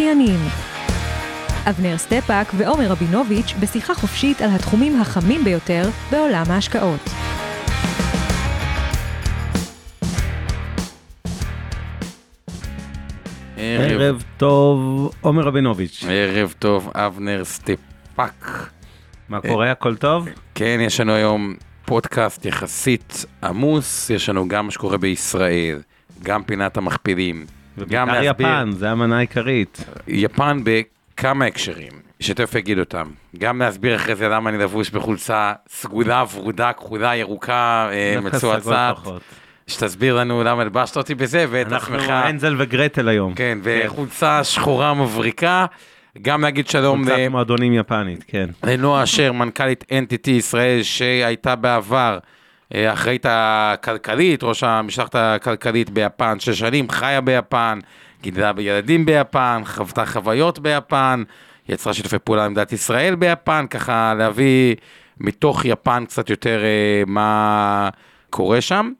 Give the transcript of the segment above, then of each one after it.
המשקיענים אבנר סטפאק ועומר רבינוביץ' בשיחה חופשית על התחומים החמים ביותר בעולם ההשקעות. ערב טוב, עומר רבינוביץ'. ערב טוב, אבנר סטפאק. מה קורה, הכל טוב? כן, יש לנו היום פודקאסט יחסית עמוס, יש לנו גם מה שקורה בישראל, גם פינת המכפילים. גם להסביר- יפן, זה המנה העיקרית. יפן בכמה הקשרים, שתכף אגיד אותם. גם להסביר אחרי זה למה אני לבוש בחולצה סגולה, ורודה, כחולה, ירוקה, אה, מצועצעת. שתסביר לנו למה הלבשת אותי בזה, ואת אנחנו עצמך. הנזל וגרטל היום. כן, וחולצה שחורה מבריקה. גם להגיד שלום חולצת ל- מועדונים יפנית, כן. לנועה אשר, מנכ"לית NTT ישראל, שהייתה בעבר אה, אחראית הכלכלית, ראש המשלחת הכלכלית ביפן שש שנים, חיה ביפן, גידלה בילדים ביפן, חוותה חוויות ביפן, יצרה שיתופי פעולה עם מדינת ישראל ביפן, ככה להביא מתוך יפן קצת יותר אה, מה קורה שם.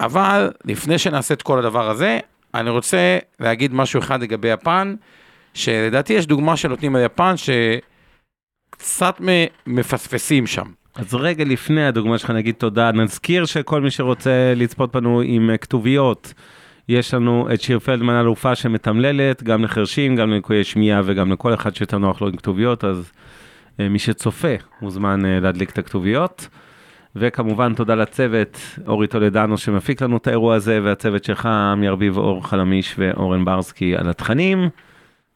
אבל לפני שנעשה את כל הדבר הזה, אני רוצה להגיד משהו אחד לגבי יפן, שלדעתי יש דוגמה שנותנים על יפן, שקצת מפספסים שם. אז רגע לפני הדוגמה שלך נגיד תודה, נזכיר שכל מי שרוצה לצפות בנו עם אה, כתוביות, יש לנו את שיר פלדמן אלופה שמתמללת, גם לחרשים, גם ללקויי שמיעה וגם לכל אחד שיותר נוח לו עם כתוביות, אז אה, מי שצופה מוזמן אה, להדליק את הכתוביות. וכמובן תודה לצוות, אורי טולדנו שמפיק לנו את האירוע הזה, והצוות שלך, עמי ארביב, אור חלמיש ואורן ברסקי על התכנים.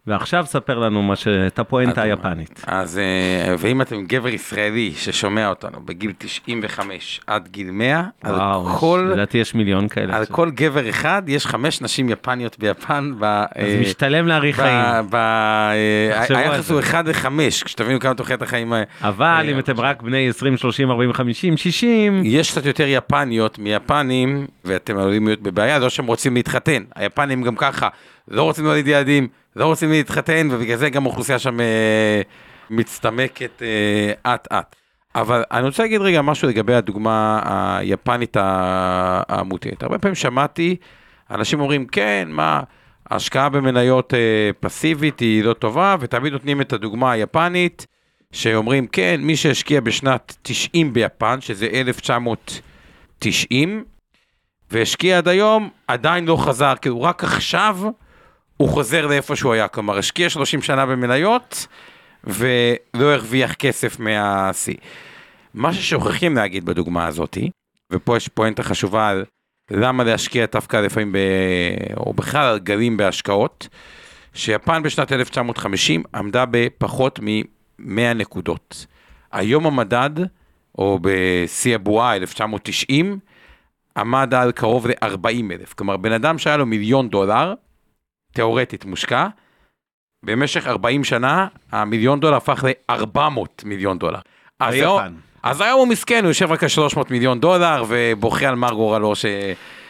ועכשיו ספר לנו מה ש... את הפואנטה היפנית. אז, אה, ואם אתם גבר ישראלי ששומע אותנו בגיל 95 עד גיל 100, על וואו, כל... לדעתי יש מיליון כאלה. על. כל גבר אחד יש חמש נשים יפניות ביפן. ב, אז אה, משתלם להאריך חיים. ב- אה, על היחס. הוא 1 ל-5, כשתבינו כמה תוחלת החיים. אה, אבל אה, אם אתם רק בני 20, 30, 40, 50, 60, יש קצת יותר יפניות מיפנים, ואתם עלולים להיות בבעיה, לא שהם רוצים להתחתן. היפנים גם ככה, לא רוצים להוליד ילדים, לא רוצים להתחתן, ובגלל זה גם האוכלוסייה שם אה, מצטמקת אה, אט אט. אבל אני רוצה להגיד רגע משהו לגבי הדוגמה היפנית המוטעית. הרבה פעמים שמעתי אנשים אומרים, כן, מה, ההשקעה במניות אה, פסיבית היא לא טובה, ותמיד נותנים את הדוגמה היפנית, שאומרים, כן, מי שהשקיע בשנת 90 ביפן, שזה 1990, והשקיע עד היום, עדיין לא חזר, כאילו רק עכשיו הוא חוזר לאיפה שהוא היה, כלומר השקיע 30 שנה במניות ולא הרוויח כסף מהשיא. מה ששוכחים להגיד בדוגמה הזאתי, ופה יש פואנטה חשובה על למה להשקיע דווקא לפעמים, ב... או בכלל על גלים בהשקעות, שיפן בשנת 1950 עמדה בפחות מ-100 נקודות. היום המדד, או בשיא הבועה 1990, עמד על קרוב ל-40 אלף. כלומר, בן אדם שהיה לו מיליון דולר, תיאורטית מושקע, במשך 40 שנה, המיליון דולר הפך ל-400 מיליון דולר. אז היום. אז היום הוא מסכן, הוא יושב רק על 300 מיליון דולר, ובוכה על מר גורלו ש...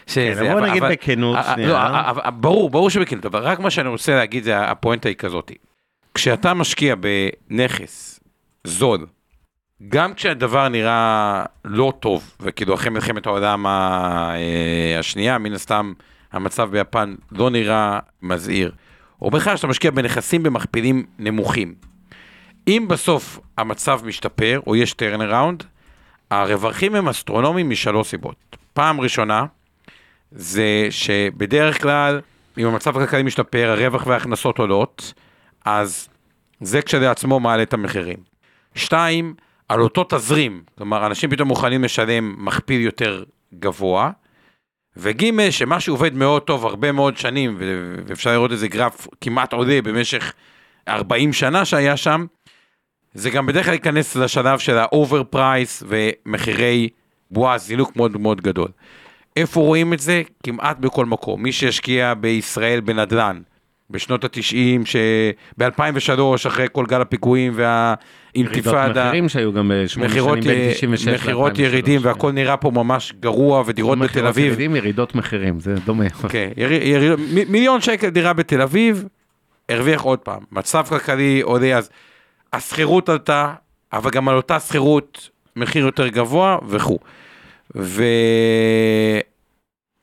שזה, כן, בוא אבל- נגיד אבל- בכנות אה, שנייה. לא, אה, אה, ברור, ברור שבכנות, אבל רק מה שאני רוצה להגיד זה הפואנטה היא כזאת. כשאתה משקיע בנכס זול, גם כשהדבר נראה לא טוב, וכאילו אחרי מלחמת העולם אה, השנייה, מן הסתם המצב ביפן לא נראה מזהיר, או בכלל שאתה משקיע בנכסים במכפילים נמוכים. אם בסוף המצב משתפר, או יש turnaround, הרווחים הם אסטרונומיים משלוש סיבות. פעם ראשונה, זה שבדרך כלל, אם המצב הכלכלי משתפר, הרווח וההכנסות עולות, אז זה כשלעצמו מעלה את המחירים. שתיים, על אותו תזרים, כלומר, אנשים פתאום מוכנים לשלם מכפיל יותר גבוה, וג' שמשהו עובד מאוד טוב הרבה מאוד שנים, ואפשר לראות איזה גרף כמעט עולה במשך 40 שנה שהיה שם, זה גם בדרך כלל ייכנס לשלב של ה overprice ומחירי בועה, זינוק מאוד מאוד גדול. איפה רואים את זה? כמעט בכל מקום. מי שהשקיע בישראל בנדל"ן, בשנות ה-90, שב-2003, אחרי כל גל הפיגועים והאינתיפאדה, ירידות מחירים שהיו גם בשמונה מכירות שנים בין 96 ל-2003. מכירות ירידים והכל נראה פה ממש גרוע ודירות בתל אביב. ירידים, ירידות מחירים, זה דומה. כן, יר, יר, מ- מיליון שקל דירה בתל אביב, הרוויח עוד פעם. מצב כלכלי עולה, אז השכירות עלתה, אבל גם על אותה שכירות מחיר יותר גבוה וכו'.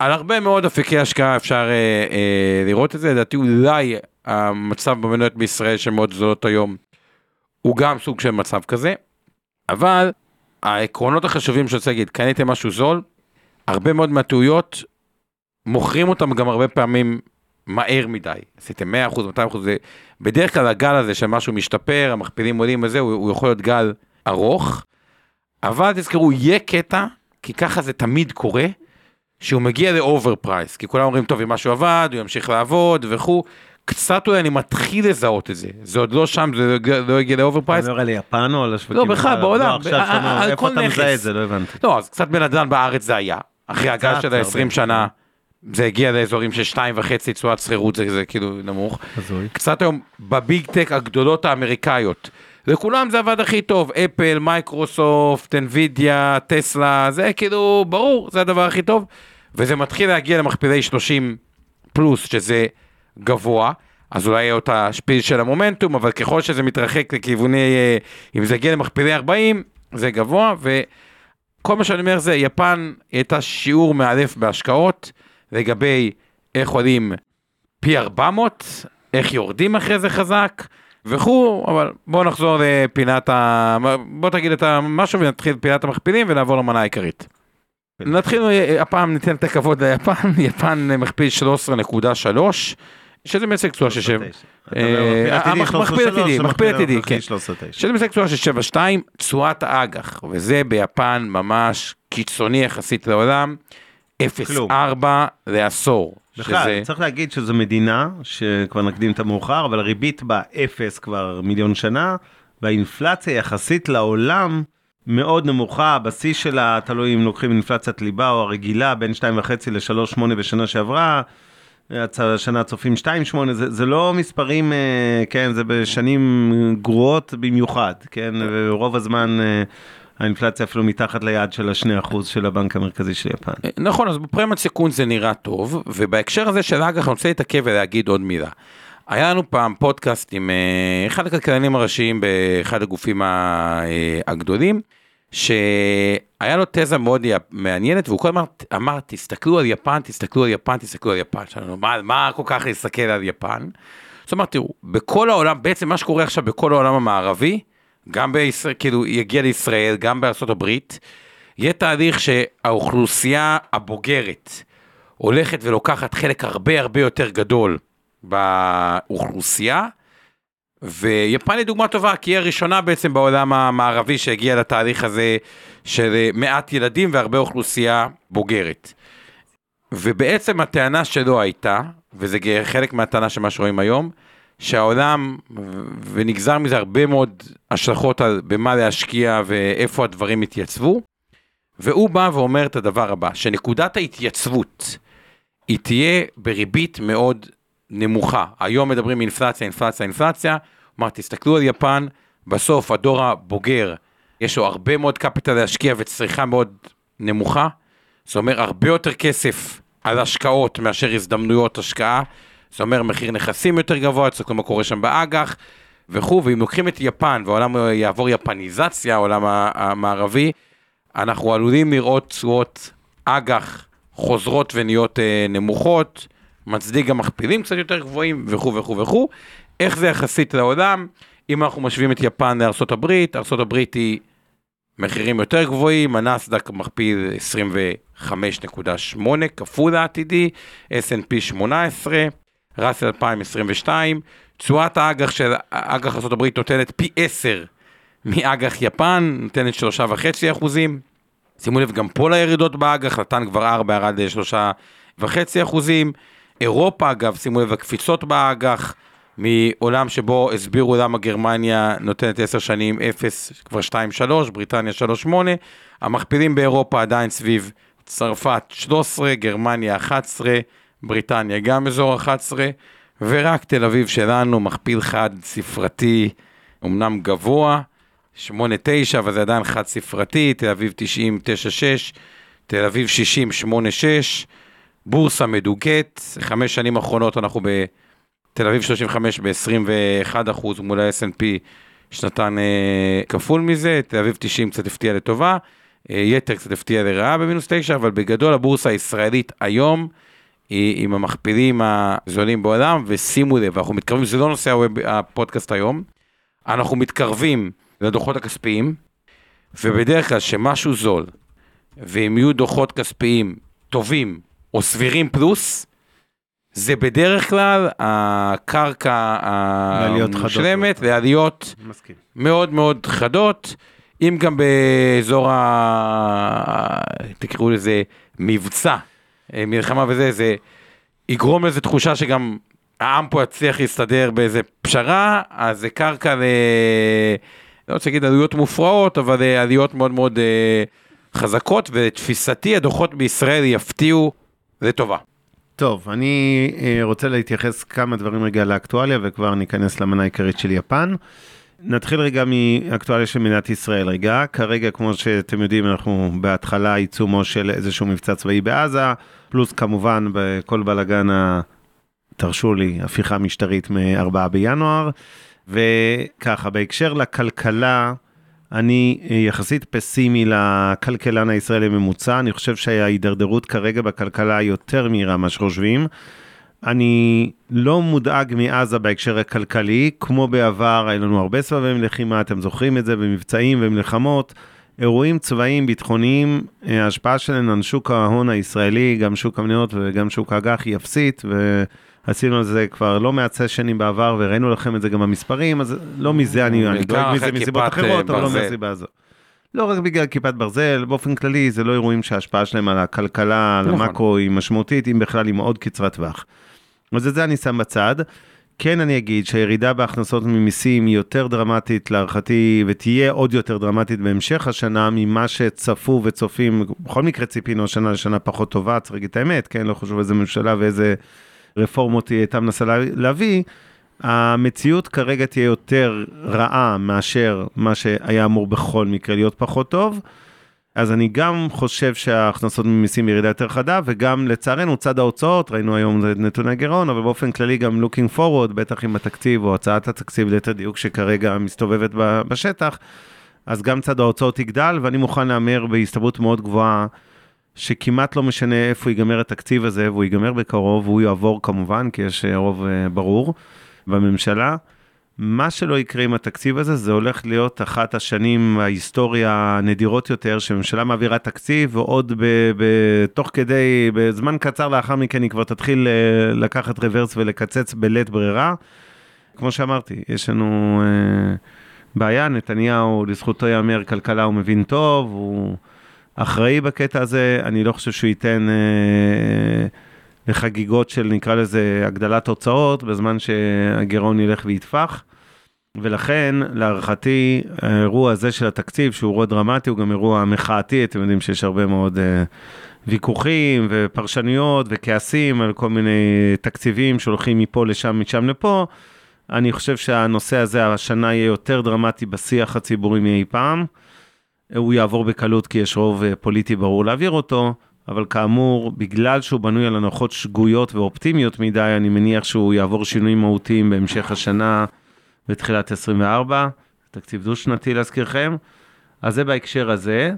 ועל הרבה מאוד אפיקי השקעה אפשר אה, אה, לראות את זה, לדעתי אולי המצב במניות בישראל שמאוד זולות היום, הוא גם סוג של מצב כזה, אבל העקרונות החשובים שאני רוצה להגיד, קניתם משהו זול, הרבה מאוד מהטעויות מוכרים אותם גם הרבה פעמים מהר מדי. עשיתם 100%, 200%, זה בדרך כלל הגל הזה של משהו משתפר, המכפילים עולים וזה, הוא, הוא יכול להיות גל ארוך, אבל תזכרו, יהיה קטע, כי ככה זה תמיד קורה, שהוא מגיע ל overprice, כי כולם אומרים, טוב, אם משהו עבד, הוא ימשיך לעבוד וכו', קצת אולי אני מתחיל לזהות את זה, זה עוד לא שם, זה לא- לא הגיע ל over אתה price, מדבר על יפן או על השווקים? לא, בכלל, בעולם, לא, עכשיו ב- שאתה אומר, על איפה כל אתה מזהה נכס. את זה? לא הבנתי. לא, אז קצת בנדל"ן בארץ זה היה. אחרי הגל של זה ה-20 הרבה. שנה, זה הגיע לאזורים של שתיים וחצי תשואת שכירות, זה, זה כאילו נמוך. קצת היום ב big tech הגדולות האמריקאיות. לכולם זה עבד הכי טוב, אפל, מייקרוסופט, אנווידיה, טסלה, זה כאילו, ברור, זה הדבר הכי טוב. וזה מתחיל להגיע למכפילי 30 פלוס, שזה גבוה. אז אולי יהיה אותה spiel של המומנטום, אבל ככל שזה מתרחק לכיווני, אה, אם זה יגיע למכפילי 40, זה גבוה, וכל מה שאני אומר זה, יפן הייתה שיעור מאלף בהשקעות, לגבי איך עולים פי 400, איך יורדים אחרי זה חזק, וכו', אבל בואו נחזור לפינת ה... בוא תגיד את המשהו ונתחיל פינת המכפילים ונעבור למנה העיקרית. נתחיל, הפעם ניתן את הכבוד ליפן, יפן מכפיל 13.3, שזה מייצג תשואה של 7. אה, מכפיל עתידי, מכפיל עתידי, כן. שזה מייצג תשואה של 7.2, תשואת האג"ח, וזה ביפן ממש קיצוני יחסית לעולם, 0.4 לעשור. בכלל, שזה- צריך להגיד שזו מדינה, שכבר נקדים את המאוחר, אבל הריבית בה אפס כבר מיליון שנה, והאינפלציה יחסית לעולם מאוד נמוכה, הבשיא שלה, תלוי אם לוקחים אינפלציית ליבה או הרגילה, בין 2.5 ל-3.8 בשנה שעברה. השנה צופים 2.8, זה, זה לא מספרים, אה, כן, זה בשנים גרועות במיוחד, כן, ורוב הזמן אה, האינפלציה אפילו מתחת ליעד של ה-2% של הבנק המרכזי של יפן. נכון, אז בפרמיית סיכון זה נראה טוב, ובהקשר הזה של אג"ח אני רוצה להתעכב ולהגיד עוד מילה. היה לנו פעם פודקאסט עם אה, אחד הכלכלנים הראשיים באחד הגופים אה, הגדולים, שהיה לו תזה מאוד מעניינת, והוא כל הזמן אמר, תסתכלו על יפן, תסתכלו על יפן, תסתכלו על יפן. שאלנו, מה, מה כל כך להסתכל על יפן? זאת אומרת, תראו, בכל העולם, בעצם מה שקורה עכשיו בכל העולם המערבי, גם בישראל, כאילו, יגיע לישראל, גם בארצות הברית, יהיה תהליך שהאוכלוסייה הבוגרת הולכת ולוקחת חלק הרבה הרבה יותר גדול באוכלוסייה, ויפן היא דוגמה טובה, כי היא הראשונה בעצם בעולם המערבי שהגיעה לתהליך הזה של מעט ילדים והרבה אוכלוסייה בוגרת. ובעצם הטענה שלו הייתה, וזה חלק מהטענה של מה שרואים היום, שהעולם, ונגזר מזה הרבה מאוד השלכות על במה להשקיע ואיפה הדברים התייצבו, והוא בא ואומר את הדבר הבא, שנקודת ההתייצבות היא תהיה בריבית מאוד נמוכה. היום מדברים אינפלציה, אינפלציה, אינפלציה, כלומר תסתכלו על יפן, בסוף הדור הבוגר, יש לו הרבה מאוד קפיטל להשקיע וצריכה מאוד נמוכה, זה אומר הרבה יותר כסף על השקעות מאשר הזדמנויות השקעה, זה אומר מחיר נכסים יותר גבוה, תסתכלו מה קורה שם באג"ח וכו', ואם לוקחים את יפן והעולם יעבור יפניזציה, העולם המערבי, אנחנו עלולים לראות תשואות אג"ח חוזרות ונהיות אה, נמוכות, מצדיק גם מכפילים קצת יותר גבוהים וכו' וכו' וכו'. איך זה יחסית לעולם? אם אנחנו משווים את יפן לארה"ב, ארה"ב היא מחירים יותר גבוהים, הנסדק מכפיל 25.8 כפול העתידי, S&P 18, ראסל 2022, תשואת האג"ח של אג"ח ארה"ב נותנת פי 10 מאג"ח יפן, נותנת 3.5 אחוזים. שימו לב, גם פה לירידות באג"ח, נתן כבר 4, ירד ל-3.5 אחוזים. אירופה, אגב, שימו לב, הקפיצות באג"ח, מעולם שבו הסבירו למה גרמניה נותנת 10 שנים 0, כבר 2.3, בריטניה 3.8, המכפילים באירופה עדיין סביב צרפת 13, גרמניה 11, בריטניה גם אזור 11, ורק תל אביב שלנו, מכפיל חד ספרתי, אמנם גבוה, 8-9, אבל זה עדיין חד ספרתי, תל אביב 90, 9-6, תל אביב 60, 8-6, בורסה מדוכאת, חמש שנים האחרונות אנחנו בתל אביב 35 ב-21 אחוז מול ה-S&P שנתן אה, כפול מזה, תל אביב 90 קצת הפתיע לטובה, אה, יתר קצת הפתיע לרעה במינוס 9, אבל בגדול הבורסה הישראלית היום היא עם המכפילים הזולים בעולם, ושימו לב, אנחנו מתקרבים, זה לא נושא הפודקאסט היום, אנחנו מתקרבים לדוחות הכספיים, ובדרך כלל שמשהו זול, ואם יהיו דוחות כספיים טובים או סבירים פלוס, זה בדרך כלל הקרקע. המושלמת לעליות מסכים. מאוד מאוד חדות, אם גם באזור ה... תקראו לזה מבצע, מלחמה וזה, זה יגרום לאיזו תחושה שגם העם פה יצליח להסתדר באיזה פשרה, אז זה קרקע ל... לא רוצה להגיד עלויות מופרעות, אבל אה, עלויות מאוד מאוד אה, חזקות, ותפיסתי הדוחות בישראל יפתיעו לטובה. טוב, אני אה, רוצה להתייחס כמה דברים רגע לאקטואליה, וכבר ניכנס למנה העיקרית של יפן. נתחיל רגע מאקטואליה של מדינת ישראל רגע. כרגע, כמו שאתם יודעים, אנחנו בהתחלה עיצומו של איזשהו מבצע צבאי בעזה, פלוס כמובן בכל בלאגן, ה... תרשו לי, הפיכה משטרית מ-4 בינואר. וככה, בהקשר לכלכלה, אני יחסית פסימי לכלכלן הישראלי הממוצע, אני חושב שההידרדרות כרגע בכלכלה יותר מהירה ממה שחושבים. אני לא מודאג מעזה בהקשר הכלכלי, כמו בעבר, היה לנו הרבה סבבי לחימה, אתם זוכרים את זה, במבצעים ומלחמות. אירועים צבאיים ביטחוניים, אה, ההשפעה שלהם על שוק ההון הישראלי, גם שוק המניות וגם שוק האג"ח היא אפסית, ועשינו על זה כבר לא מעט סשנים בעבר, והראינו לכם את זה גם במספרים, אז לא מזה אני, אני דואג מזה אחרי מסיבות אחרות, אה, אבל לא ברזל. מהסיבה הזאת. לא רק בגלל כיפת ברזל, באופן כללי זה לא אירועים שההשפעה שלהם על הכלכלה, על נכון. המקרו היא משמעותית, אם בכלל היא מאוד קצרת טווח. אז את זה אני שם בצד. כן אני אגיד שהירידה בהכנסות ממיסים היא יותר דרמטית להערכתי, ותהיה עוד יותר דרמטית בהמשך השנה ממה שצפו וצופים, בכל מקרה ציפינו השנה לשנה פחות טובה, צריך להגיד את האמת, כן, לא חשוב איזה ממשלה ואיזה רפורמות היא הייתה מנסה לה- להביא. המציאות כרגע תהיה יותר רעה מאשר מה שהיה אמור בכל מקרה להיות פחות טוב. אז אני גם חושב שההכנסות ממיסים ירידה יותר חדה, וגם לצערנו צד ההוצאות, ראינו היום את נתוני הגירעון, אבל באופן כללי גם looking forward, בטח עם התקציב או הצעת התקציב ליתר דיוק שכרגע מסתובבת בשטח, אז גם צד ההוצאות יגדל, ואני מוכן להמר בהסתברות מאוד גבוהה, שכמעט לא משנה איפה ייגמר התקציב הזה, והוא ייגמר בקרוב, והוא יעבור כמובן, כי יש אה, רוב אה, ברור בממשלה. מה שלא יקרה עם התקציב הזה, זה הולך להיות אחת השנים ההיסטוריה הנדירות יותר, שממשלה מעבירה תקציב, ועוד ב, תוך כדי, בזמן קצר לאחר מכן, היא כבר תתחיל אה, לקחת רוורס ולקצץ בלית ברירה. כמו שאמרתי, יש לנו אה, בעיה, נתניהו, לזכותו ייאמר, כלכלה הוא מבין טוב, הוא אחראי בקטע הזה, אני לא חושב שהוא ייתן... אה, לחגיגות של נקרא לזה הגדלת הוצאות, בזמן שהגירעון ילך ויתפח. ולכן, להערכתי, האירוע הזה של התקציב, שהוא אירוע דרמטי, הוא גם אירוע מחאתי, אתם יודעים שיש הרבה מאוד uh, ויכוחים ופרשנויות וכעסים על כל מיני תקציבים שהולכים מפה לשם, משם לפה. אני חושב שהנושא הזה השנה יהיה יותר דרמטי בשיח הציבורי מאי פעם. הוא יעבור בקלות כי יש רוב אה, פוליטי ברור להעביר אותו. אבל כאמור, בגלל שהוא בנוי על הנחות שגויות ואופטימיות מדי, אני מניח שהוא יעבור שינויים מהותיים בהמשך השנה בתחילת 24, תקציב דו-שנתי להזכירכם. אז זה בהקשר הזה.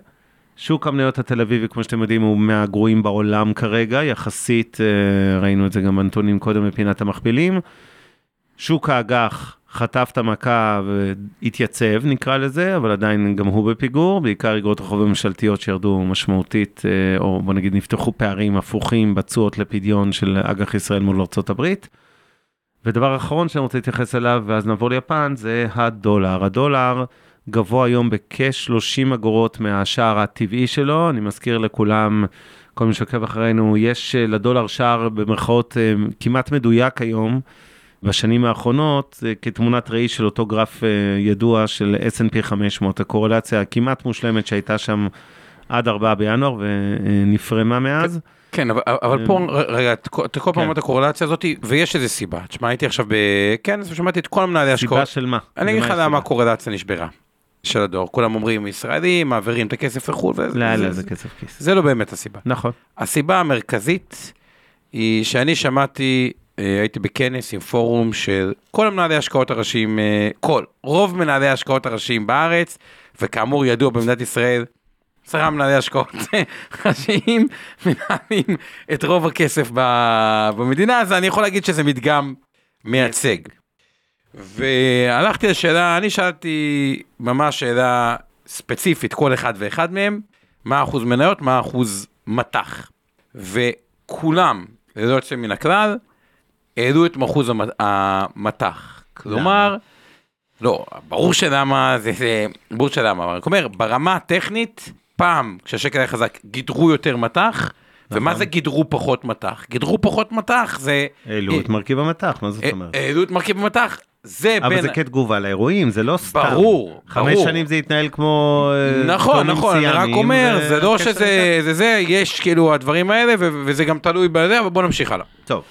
שוק המניות התל אביבי, כמו שאתם יודעים, הוא מהגרועים בעולם כרגע, יחסית, אה, ראינו את זה גם בנתונים קודם בפינת המכפילים. שוק האג"ח חטף את המכה והתייצב, נקרא לזה, אבל עדיין גם הוא בפיגור, בעיקר אגרות החוב הממשלתיות שירדו משמעותית, אה, או בוא נגיד נפתחו פערים הפוכים בתשואות לפדיון של אג"ח ישראל מול ארה"ב. ודבר אחרון שאני רוצה להתייחס אליו, ואז נעבור ליפן, זה הדולר. הדולר גבוה היום בכ-30 אגורות מהשער הטבעי שלו, אני מזכיר לכולם, כל מי שעוקב אחרינו, יש אה, לדולר שער במרכאות אה, כמעט מדויק היום. בשנים האחרונות, אה, כתמונת ראי של אותו גרף אה, ידוע של S&P 500, הקורלציה הכמעט מושלמת שהייתה שם עד 4 בינואר ונפרמה מאז. כן, אבל, אבל פה, רגע, אתה כל פעם כן. אומר את הקורלציה הזאת, ויש איזה סיבה. תשמע, הייתי עכשיו בכנס ושמעתי את כל המנהלי סיבה השקעות. של מה? אני אגיד לך למה? הקורלציה נשברה של הדואר. כולם אומרים, ישראלים מעבירים את הכסף לחו"ל, לא, לא, זה- כסף כיס. זה לא באמת הסיבה. נכון. הסיבה המרכזית היא שאני שמעתי, אה, הייתי בכנס עם פורום של כל המנהלי השקעות הראשיים, אה, כל, רוב מנהלי ההשקעות הראשיים בארץ, וכאמור ידוע במדינת ישראל, עשרה מנהלי השקעות ראשיים מנהלים את רוב הכסף במדינה, אז אני יכול להגיד שזה מדגם מייצג. והלכתי לשאלה, אני שאלתי ממש שאלה ספציפית, כל אחד ואחד מהם, מה אחוז מניות, מה אחוז מטח. וכולם, ללא יוצא מן הכלל, העלו את אחוז המ- המטח. כלומר, לא, ברור שלמה, זה, זה, ברור שלמה, אבל אני אומר, ברמה הטכנית, פעם, כשהשקל היה חזק, גידרו יותר מטח, ומה נכון. זה גידרו פחות מטח? גידרו פחות מטח, זה... העלו את מרכיב המטח, מה זאת אומרת? אה, העלו את מרכיב המטח, זה אבל בין... זה כתגובה לאירועים, זה לא סתם. ברור, חמש ברור. שנים זה התנהל כמו... אה, נכון, נכון, אני רק אומר, זה לא שזה, זה זה, יש כאילו הדברים האלה, ו- וזה גם תלוי בזה, אבל בוא נמשיך הלאה. טוב,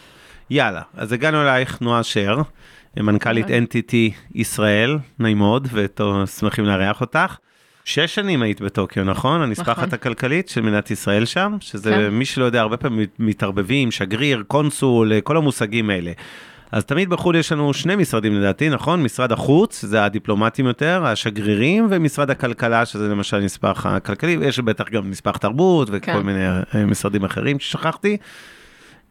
יאללה, אז הגענו אלייך, נועה שר, מנכ"לית NTT ישראל, נעים מאוד, ושמחים לארח אותך. שש שנים היית בטוקיו, נכון? הנספחת נכון. הכלכלית של מדינת ישראל שם, שזה, כן. מי שלא יודע, הרבה פעמים מתערבבים, שגריר, קונסול, כל המושגים האלה. אז תמיד בחו"ל יש לנו שני משרדים לדעתי, נכון? משרד החוץ, זה הדיפלומטים יותר, השגרירים, ומשרד הכלכלה, שזה למשל נספח הכלכלי, ויש בטח גם נספח תרבות וכל כן. מיני אה, משרדים אחרים ששכחתי.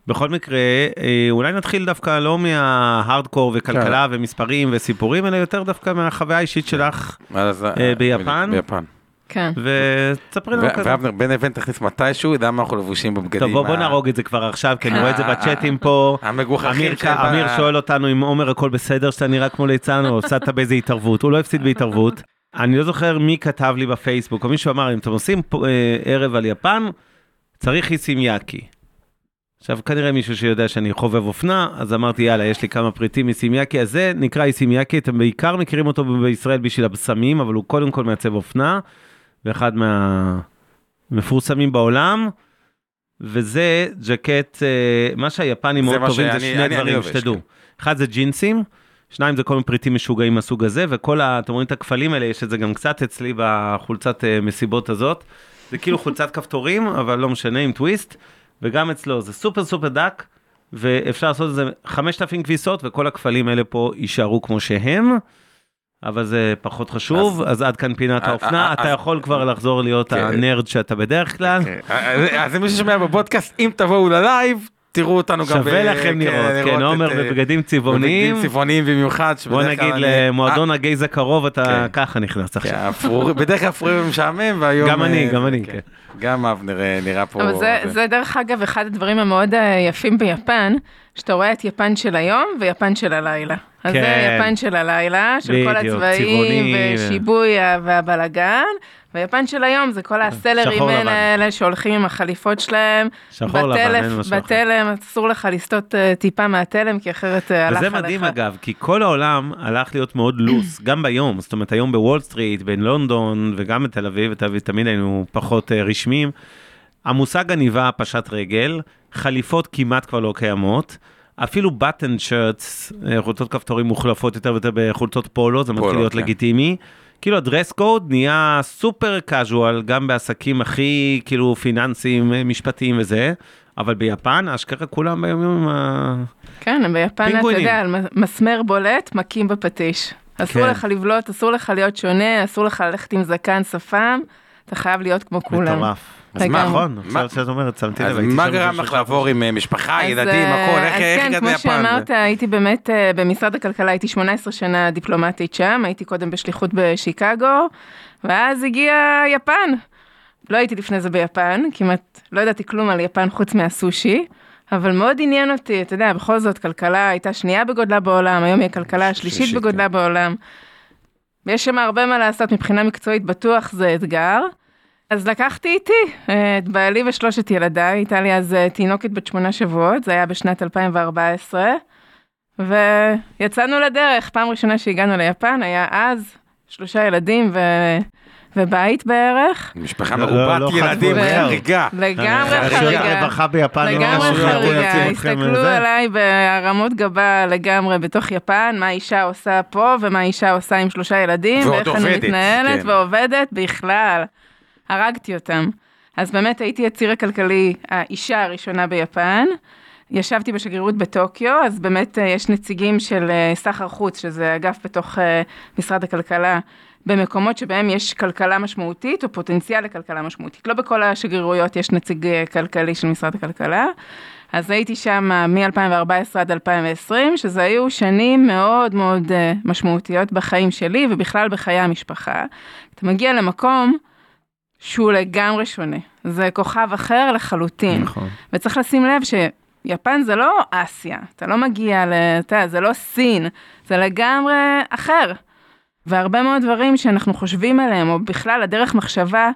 בכל מקרה, אה, אולי נתחיל דווקא לא מההארדקור וכלכלה ומספרים וסיפורים, אלא יותר דווקא מהחוויה האישית שלך, אז, אה, ביפן? ביפן. כן. ותספרי לנו כזה. ואבנר, בין לבין תכניס מתישהו, יודע מה אנחנו לבושים בבגדים. טוב, בוא, נהרוג את זה כבר עכשיו, כי אני רואה את זה בצ'אטים פה. המגוחכים אמיר, של... אמיר שואל אותנו אם עומר הכל בסדר, שאתה נראה כמו ליצן, או הפסדת באיזה התערבות. הוא לא הפסיד בהתערבות. אני לא זוכר מי כתב לי בפייסבוק, או מישהו אמר, אם אתם עושים אה, ערב על יפן, צריך איסימיאקי. עכשיו, כנראה מישהו שיודע שאני חובב אופנה, אז אמרתי, יאללה, יש לי כמה פריטים איסימיאקי, אז זה נקרא איסימיאקי, אתם בעיקר מכירים אותו בישראל בשביל הבשמים, אבל הוא קודם כל מעצב אופנה, ואחד מהמפורסמים בעולם. וזה ג'קט, אה, מה שהיפנים מאוד טובים זה שני אני- דברים, שתדעו. כן. אחד זה ג'ינסים, שניים זה כל מיני פריטים משוגעים מהסוג הזה, וכל ה... אתם רואים את הכפלים האלה, יש את זה גם קצת אצלי בחולצת אה, מסיבות הזאת. זה כאילו חולצת כפתורים, אבל לא משנה, עם טוויסט, וגם אצלו זה סופר סופר דק, ואפשר לעשות את זה 5,000 כביסות, וכל הכפלים האלה פה יישארו כמו שהם. אבל זה פחות חשוב, אז, עד כאן פינת אה, האופנה, אה, אתה אז- יכול כבר לחזור להיות כן. הנרד שאתה בדרך כלל. אז אז מי ששומע בפודקאסט, אם תבואו ל live, תראו אותנו גם... שווה לכם לראות, כן, עומר אה, בבגדים צבעוניים. בבגדים צבעוניים במיוחד. בוא נגיד למועדון הגייז הקרוב, אתה כן. ככה נכנס אה, כן, עכשיו. אפרור- בדרך כלל אפרורי ומשעמם, והיום... גם אני, אה, גם אני, כן. גם אבנר אה, נראה פה... אבל זה, זה דרך אגב אחד הדברים המאוד אה, יפים ביפן, שאתה רואה את יפן של היום ויפן של הלילה. אז כן. זה יפן של הלילה, של כל בדיוק, הצבעים צבעוני ו- ושיבויה והבלגן, ויפן של היום זה כל הסלרים שחור לבן. האלה שהולכים עם החליפות שלהם. שחור לבן, בטלף- אין משהו אחר. בתלם, אסור לך לסטות אה, טיפה מהתלם, כי אחרת אה, הלך וזה עליך. מדהים אגב, כי כל העולם הלך להיות מאוד לוס, גם ביום, זאת אומרת היום בוול סטריט, בלונדון וגם בתל אביב, בתל אביב תמיד היינו פחות אה, רשמיים. המושג עניבה פשט רגל, חליפות כמעט כבר לא קיימות. אפילו בטן שרטס, חולצות כפתורים מוחלפות יותר ויותר בחולצות פולו, זה מתחיל להיות כן. לגיטימי. כאילו הדרס קוד נהיה סופר קאז'ואל גם בעסקים הכי כאילו פיננסיים, אה, משפטיים וזה, אבל ביפן אשכרה כולם ביום יום עם ה... כן, ביפן אתה. יודע, מסמר בולט, מכים בפטיש. אסור כן. לך לבלוט, אסור לך להיות שונה, אסור לך ללכת עם זקן שפם, אתה חייב להיות כמו כולם. מטורף. אז מה- נכון, מה- עכשיו שאת אומרת, שמתי לב, אז מה גרם לך לעבור עם אה, משפחה, אז, ילדים, אה, הכל, איך אז כן, הגעת כמו ליפן? שאמרת, הייתי באמת אה, במשרד הכלכלה, הייתי 18 שנה דיפלומטית שם, הייתי קודם בשליחות בשיקגו, ואז הגיעה יפן. לא הייתי לפני זה ביפן, כמעט לא ידעתי כלום על יפן חוץ מהסושי, אבל מאוד עניין אותי, אתה יודע, בכל זאת, כלכלה הייתה שנייה בגודלה בעולם, היום היא הכלכלה השלישית שלישית, בגודלה בעולם. יש שם הרבה מה לעשות מבחינה מקצועית, בטוח זה אתגר. אז לקחתי איתי אה, את בעלי ושלושת ילדיי, הייתה לי אז אה, תינוקת בת שמונה שבועות, זה היה בשנת 2014, ויצאנו לדרך, פעם ראשונה שהגענו ליפן היה אז, שלושה ילדים ובית בערך. משפחה לא, לא, מרובת לא ילדים, ו- חריגה. לגמרי חריגה. הרווחה ביפן לגמרי חריגה, הסתכלו. עליי בהרמות גבה לגמרי בתוך יפן, מה אישה עושה פה ומה אישה עושה עם שלושה ילדים, ואיך אני מתנהלת כן. ועובדת בכלל. הרגתי אותם. אז באמת הייתי הציר הכלכלי, האישה הראשונה ביפן. ישבתי בשגרירות בטוקיו, אז באמת אה, יש נציגים של אה, סחר חוץ, שזה אגף בתוך אה, משרד הכלכלה, במקומות שבהם יש כלכלה משמעותית או פוטנציאל לכלכלה משמעותית. לא בכל השגרירויות יש נציג כלכלי של משרד הכלכלה. אז הייתי שם מ-2014 עד 2020, שזה היו שנים מאוד מאוד משמעותיות בחיים שלי ובכלל בחיי המשפחה. אתה מגיע למקום שהוא לגמרי שונה. זה כוכב אחר לחלוטין. נכון. וצריך לשים לב שיפן זה לא אסיה, אתה לא מגיע ל... אתה יודע, זה לא סין, זה לגמרי אחר. והרבה מאוד דברים שאנחנו חושבים עליהם, או בכלל הדרך מחשבה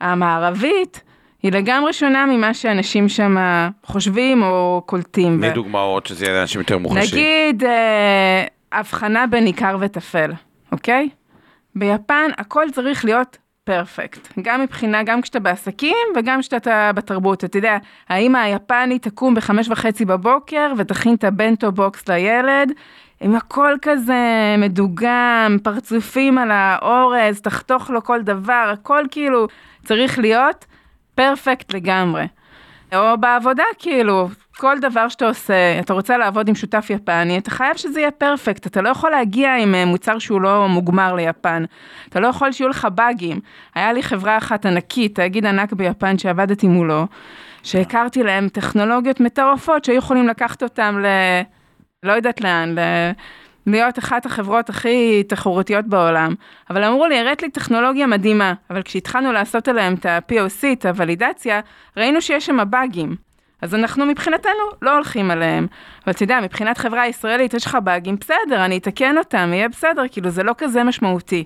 המערבית, היא לגמרי שונה ממה שאנשים שם חושבים או קולטים. תני ו- דוגמאות שזה יהיה לאנשים יותר מוחלשים. נגיד, אה, הבחנה בין עיקר וטפל, אוקיי? ביפן הכל צריך להיות perfect. גם מבחינה, גם כשאתה בעסקים וגם כשאתה בתרבות. אתה יודע, האמא היפנית תקום בחמש וחצי בבוקר ותכין את ה bento box לילד, עם הכל כזה מדוגם, פרצופים על האורז, תחתוך לו כל דבר, הכל כאילו צריך להיות perfect לגמרי. או בעבודה, כאילו, כל דבר שאתה עושה, אתה רוצה לעבוד עם שותף יפני, אתה חייב שזה יהיה perfect, אתה לא יכול להגיע עם אה, מוצר שהוא לא מוגמר ליפן, אתה לא יכול שיהיו לך באגים. היה לי חברה אחת ענקית, תאגיד ענק ביפן שעבדתי מולו, שהכרתי להם טכנולוגיות מטורפות שהיו יכולים לקחת אותם ל... לא יודעת לאן, ל... להיות אחת החברות הכי תחרותיות בעולם, אבל אמרו לי, הראת לי טכנולוגיה מדהימה, אבל כשהתחלנו לעשות עליהם את ה-POC, את הוולידציה, ראינו שיש שם באגים. אז אנחנו מבחינתנו לא הולכים עליהם. אבל אתה יודע, מבחינת חברה ישראלית יש לך באגים, בסדר, אני אתקן אותם, יהיה בסדר, כאילו זה לא כזה משמעותי.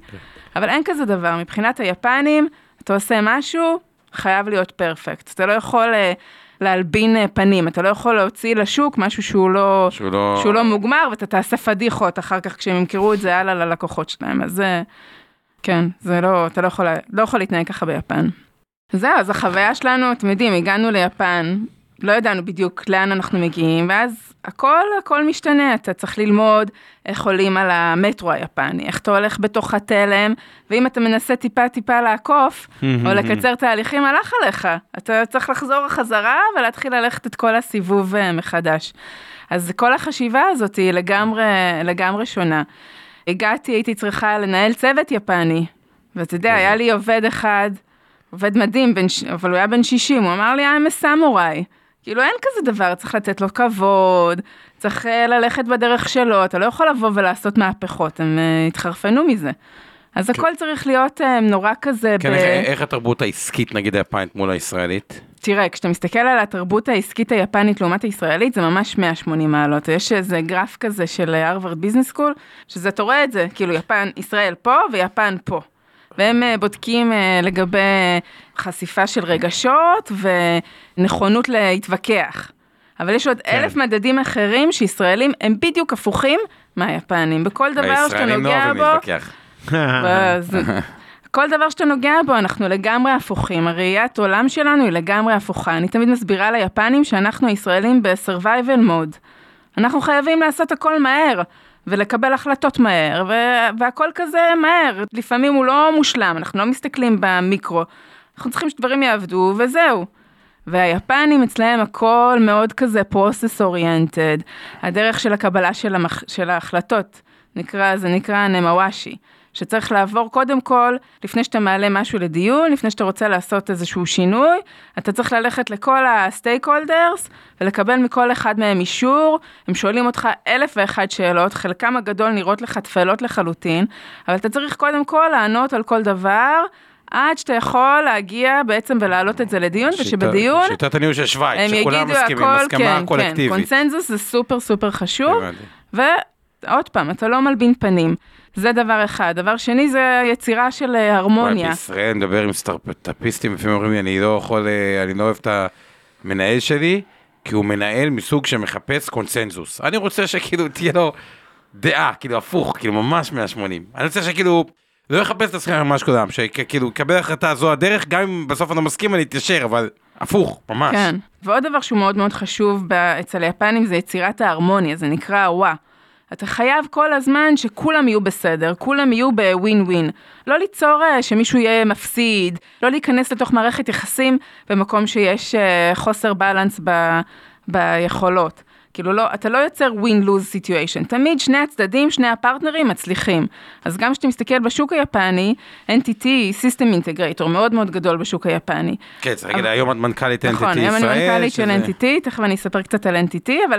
אבל אין כזה דבר, מבחינת היפנים, אתה עושה משהו, חייב להיות פרפקט. אתה לא יכול אה, להלבין אה, פנים, אתה לא יכול להוציא לשוק משהו שהוא לא, שהוא לא... שהוא לא מוגמר, ואתה תעשה פדיחות אחר כך כשהם ימכרו את זה הלאה ללקוחות שלהם. אז זה, כן, זה לא, אתה לא יכול, לא יכול להתנהג ככה ביפן. זהו, אז החוויה שלנו, אתם יודעים, הגענו ליפן, לא ידענו בדיוק לאן אנחנו מגיעים, ואז הכל, הכל משתנה, אתה צריך ללמוד איך עולים על המטרו היפני, איך אתה הולך בתוך התלם, ואם אתה מנסה טיפה טיפה לעקוף, או לקצר תהליכים, הלך עליך. אתה צריך לחזור חזרה ולהתחיל ללכת את כל הסיבוב אה, מחדש. אז כל החשיבה הזאת היא לגמרי, לגמרי שונה. הגעתי, הייתי צריכה לנהל צוות יפני, ואתה יודע, היה לי עובד אחד, עובד מדהים, ש- אבל הוא היה בן 60, הוא אמר לי, I'm a samurai. כאילו אין כזה דבר, צריך לתת לו כבוד, צריך אה, ללכת בדרך שלו, אתה לא יכול לבוא ולעשות מהפכות, הם אה, התחרפנו מזה. אז הכל צריך להיות אה, נורא כזה, כן, ב... איך- איך התרבות העסקית נגיד היפנית מול הישראלית? תראה, כשאתה מסתכל על התרבות העסקית היפנית לעומת הישראלית, זה ממש 180 מעלות. יש איזה גרף כזה של הרווארד ביזנס סקול, שזה, אתה רואה את זה, כאילו יפן, ישראל פה ויפן פה. והם אה, בודקים אה, לגבי חשיפה של רגשות ונכונות להתווכח. אבל יש עוד כן. אלף מדדים אחרים שישראלים הם בדיוק הפוכים מהיפנים. בכל דבר שאתה לא נוגע אוהבים בו. אז כל דבר שאתה נוגע בו, אנחנו לגמרי הפוכים. הראיית עולם שלנו היא לגמרי הפוכה. אני תמיד מסבירה ליפנים שאנחנו הישראלים ב-survival mode. אנחנו חייבים לעשות הכל מהר, ולקבל החלטות מהר, ו- והכל כזה מהר. לפעמים הוא לא מושלם, אנחנו לא מסתכלים במיקרו. אנחנו צריכים שדברים יעבדו, וזהו. והיפנים אצלהם הכל מאוד כזה process oriented. הדרך של הקבלה של, המח... של ההחלטות, נקרא, זה נקרא נמוואשי. שצריך לעבור קודם כל, לפני שאתה מעלה משהו לדיון, לפני שאתה רוצה לעשות איזשהו שינוי, אתה צריך ללכת לכל הסטייק הולדרס ולקבל מכל אחד מהם אישור. הם שואלים אותך אלף ואחת שאלות, חלקם הגדול נראות לך טפלות לחלוטין, אבל אתה צריך קודם כל לענות על כל דבר. עד שאתה יכול להגיע בעצם ולהעלות את זה לדיון, ושבדיון שיטת הניהול של שווייץ, שכולם מסכימים, הכל, הסכמה כן, כן, קולקטיבית. קונצנזוס זה סופר סופר חשוב, הבנתי. ועוד פעם, אתה לא מלבין פנים. זה דבר אחד. דבר שני זה יצירה של אה, וואי, הרמוניה. בישראל מדבר עם סטארט-אפיסטים, לפעמים אומרים לי, אני לא יכול, אה, אני לא אוהב את המנהל שלי, כי הוא מנהל מסוג שמחפש קונצנזוס. אני רוצה שכאילו תהיה לו דעה, כאילו הפוך, כאילו ממש 180. אני רוצה שכאילו, לא לחפש את עצמך ממש קודם, שכאילו, קבל החלטה זו הדרך, גם אם בסוף אני לא מסכים אני אתיישר, אבל הפוך, ממש. כן. ועוד דבר שהוא מאוד מאוד חשוב אצל היפנים זה יצירת ההרמוניה, זה נקרא הוואה. אתה חייב כל הזמן שכולם יהיו בסדר, כולם יהיו בווין ווין. לא ליצור אה, שמישהו יהיה מפסיד, לא להיכנס לתוך מערכת יחסים במקום שיש אה, חוסר בלנס ב- ביכולות. כאילו לא, אתה לא יוצר win-lose situation, תמיד שני הצדדים, שני הפרטנרים מצליחים. אז גם כשאתה מסתכל בשוק היפני, NTT היא System Integrator מאוד מאוד גדול בשוק היפני. כן, צריך להגיד, היום את מנכ"לית NTT ישראל. נכון, היום אני מנכ"לית של NTT, תכף אני אספר קצת על NTT, אבל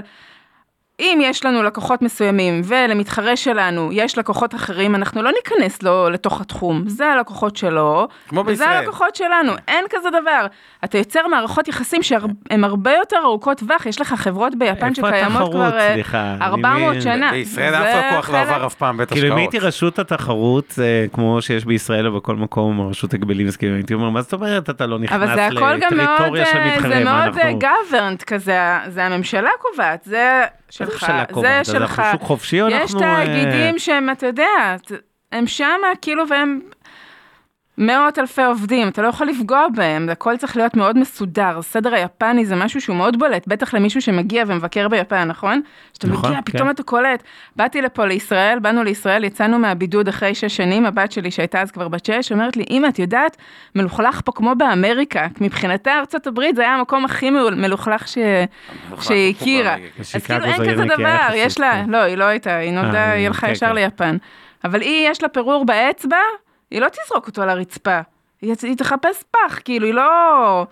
אם יש לנו לקוחות מסוימים ולמתחרה שלנו יש לקוחות אחרים, אנחנו לא ניכנס לו לתוך התחום, זה הלקוחות שלו, כמו וזה בישראל. הלקוחות שלנו, אין כזה דבר. אתה יוצר מערכות יחסים שהן הרבה יותר ארוכות טווח, יש לך חברות ביפן שקיימות התחרות? כבר אה, סליחה, אני 400 מבין. שנה. בישראל אף לקוח לא עבר אף פעם בית כאילו אם השקעות. הייתי רשות התחרות, אה, כמו שיש בישראל או בכל מקום, או רשות הגבלים עסקיים, הייתי אומר, מה זאת אומרת אתה לא נכנס אבל זה הכל גם מאוד, לטריטוריה של אה, מתחרה, זה מה מאוד אנחנו... governed כזה, זה הממשלה קובעת, זה שלך, זה שלך. אנחנו שוק חופשי יש אנחנו... אה, תאגידים שהם, אתה יודע, הם שמה כאילו והם מאות אלפי עובדים, אתה לא יכול לפגוע בהם, הכל צריך להיות מאוד מסודר. הסדר היפני זה משהו שהוא מאוד בולט, בטח למישהו שמגיע ומבקר ביפן, נכון? כשאתה נכון, מגיע, כן. פתאום אתה קולט. באתי לפה לישראל, באנו לישראל, יצאנו מהבידוד אחרי שש שנים, הבת שלי שהייתה אז כבר בת שש, אומרת לי, אמא, את יודעת, מלוכלך פה כמו באמריקה. מבחינתה ארצות הברית זה היה המקום הכי מלוכלך ש... שהיא הכירה. אז כאילו אין כזה דבר, יש לה, כן. לא, היא לא הייתה, היא נולדה, אה, היא הלכה כן, ישר כן. ליפן. אבל היא, יש לה פירור באצבע, היא לא תזרוק אותו על הרצפה. היא, היא תחפש פח, כאילו, היא לא...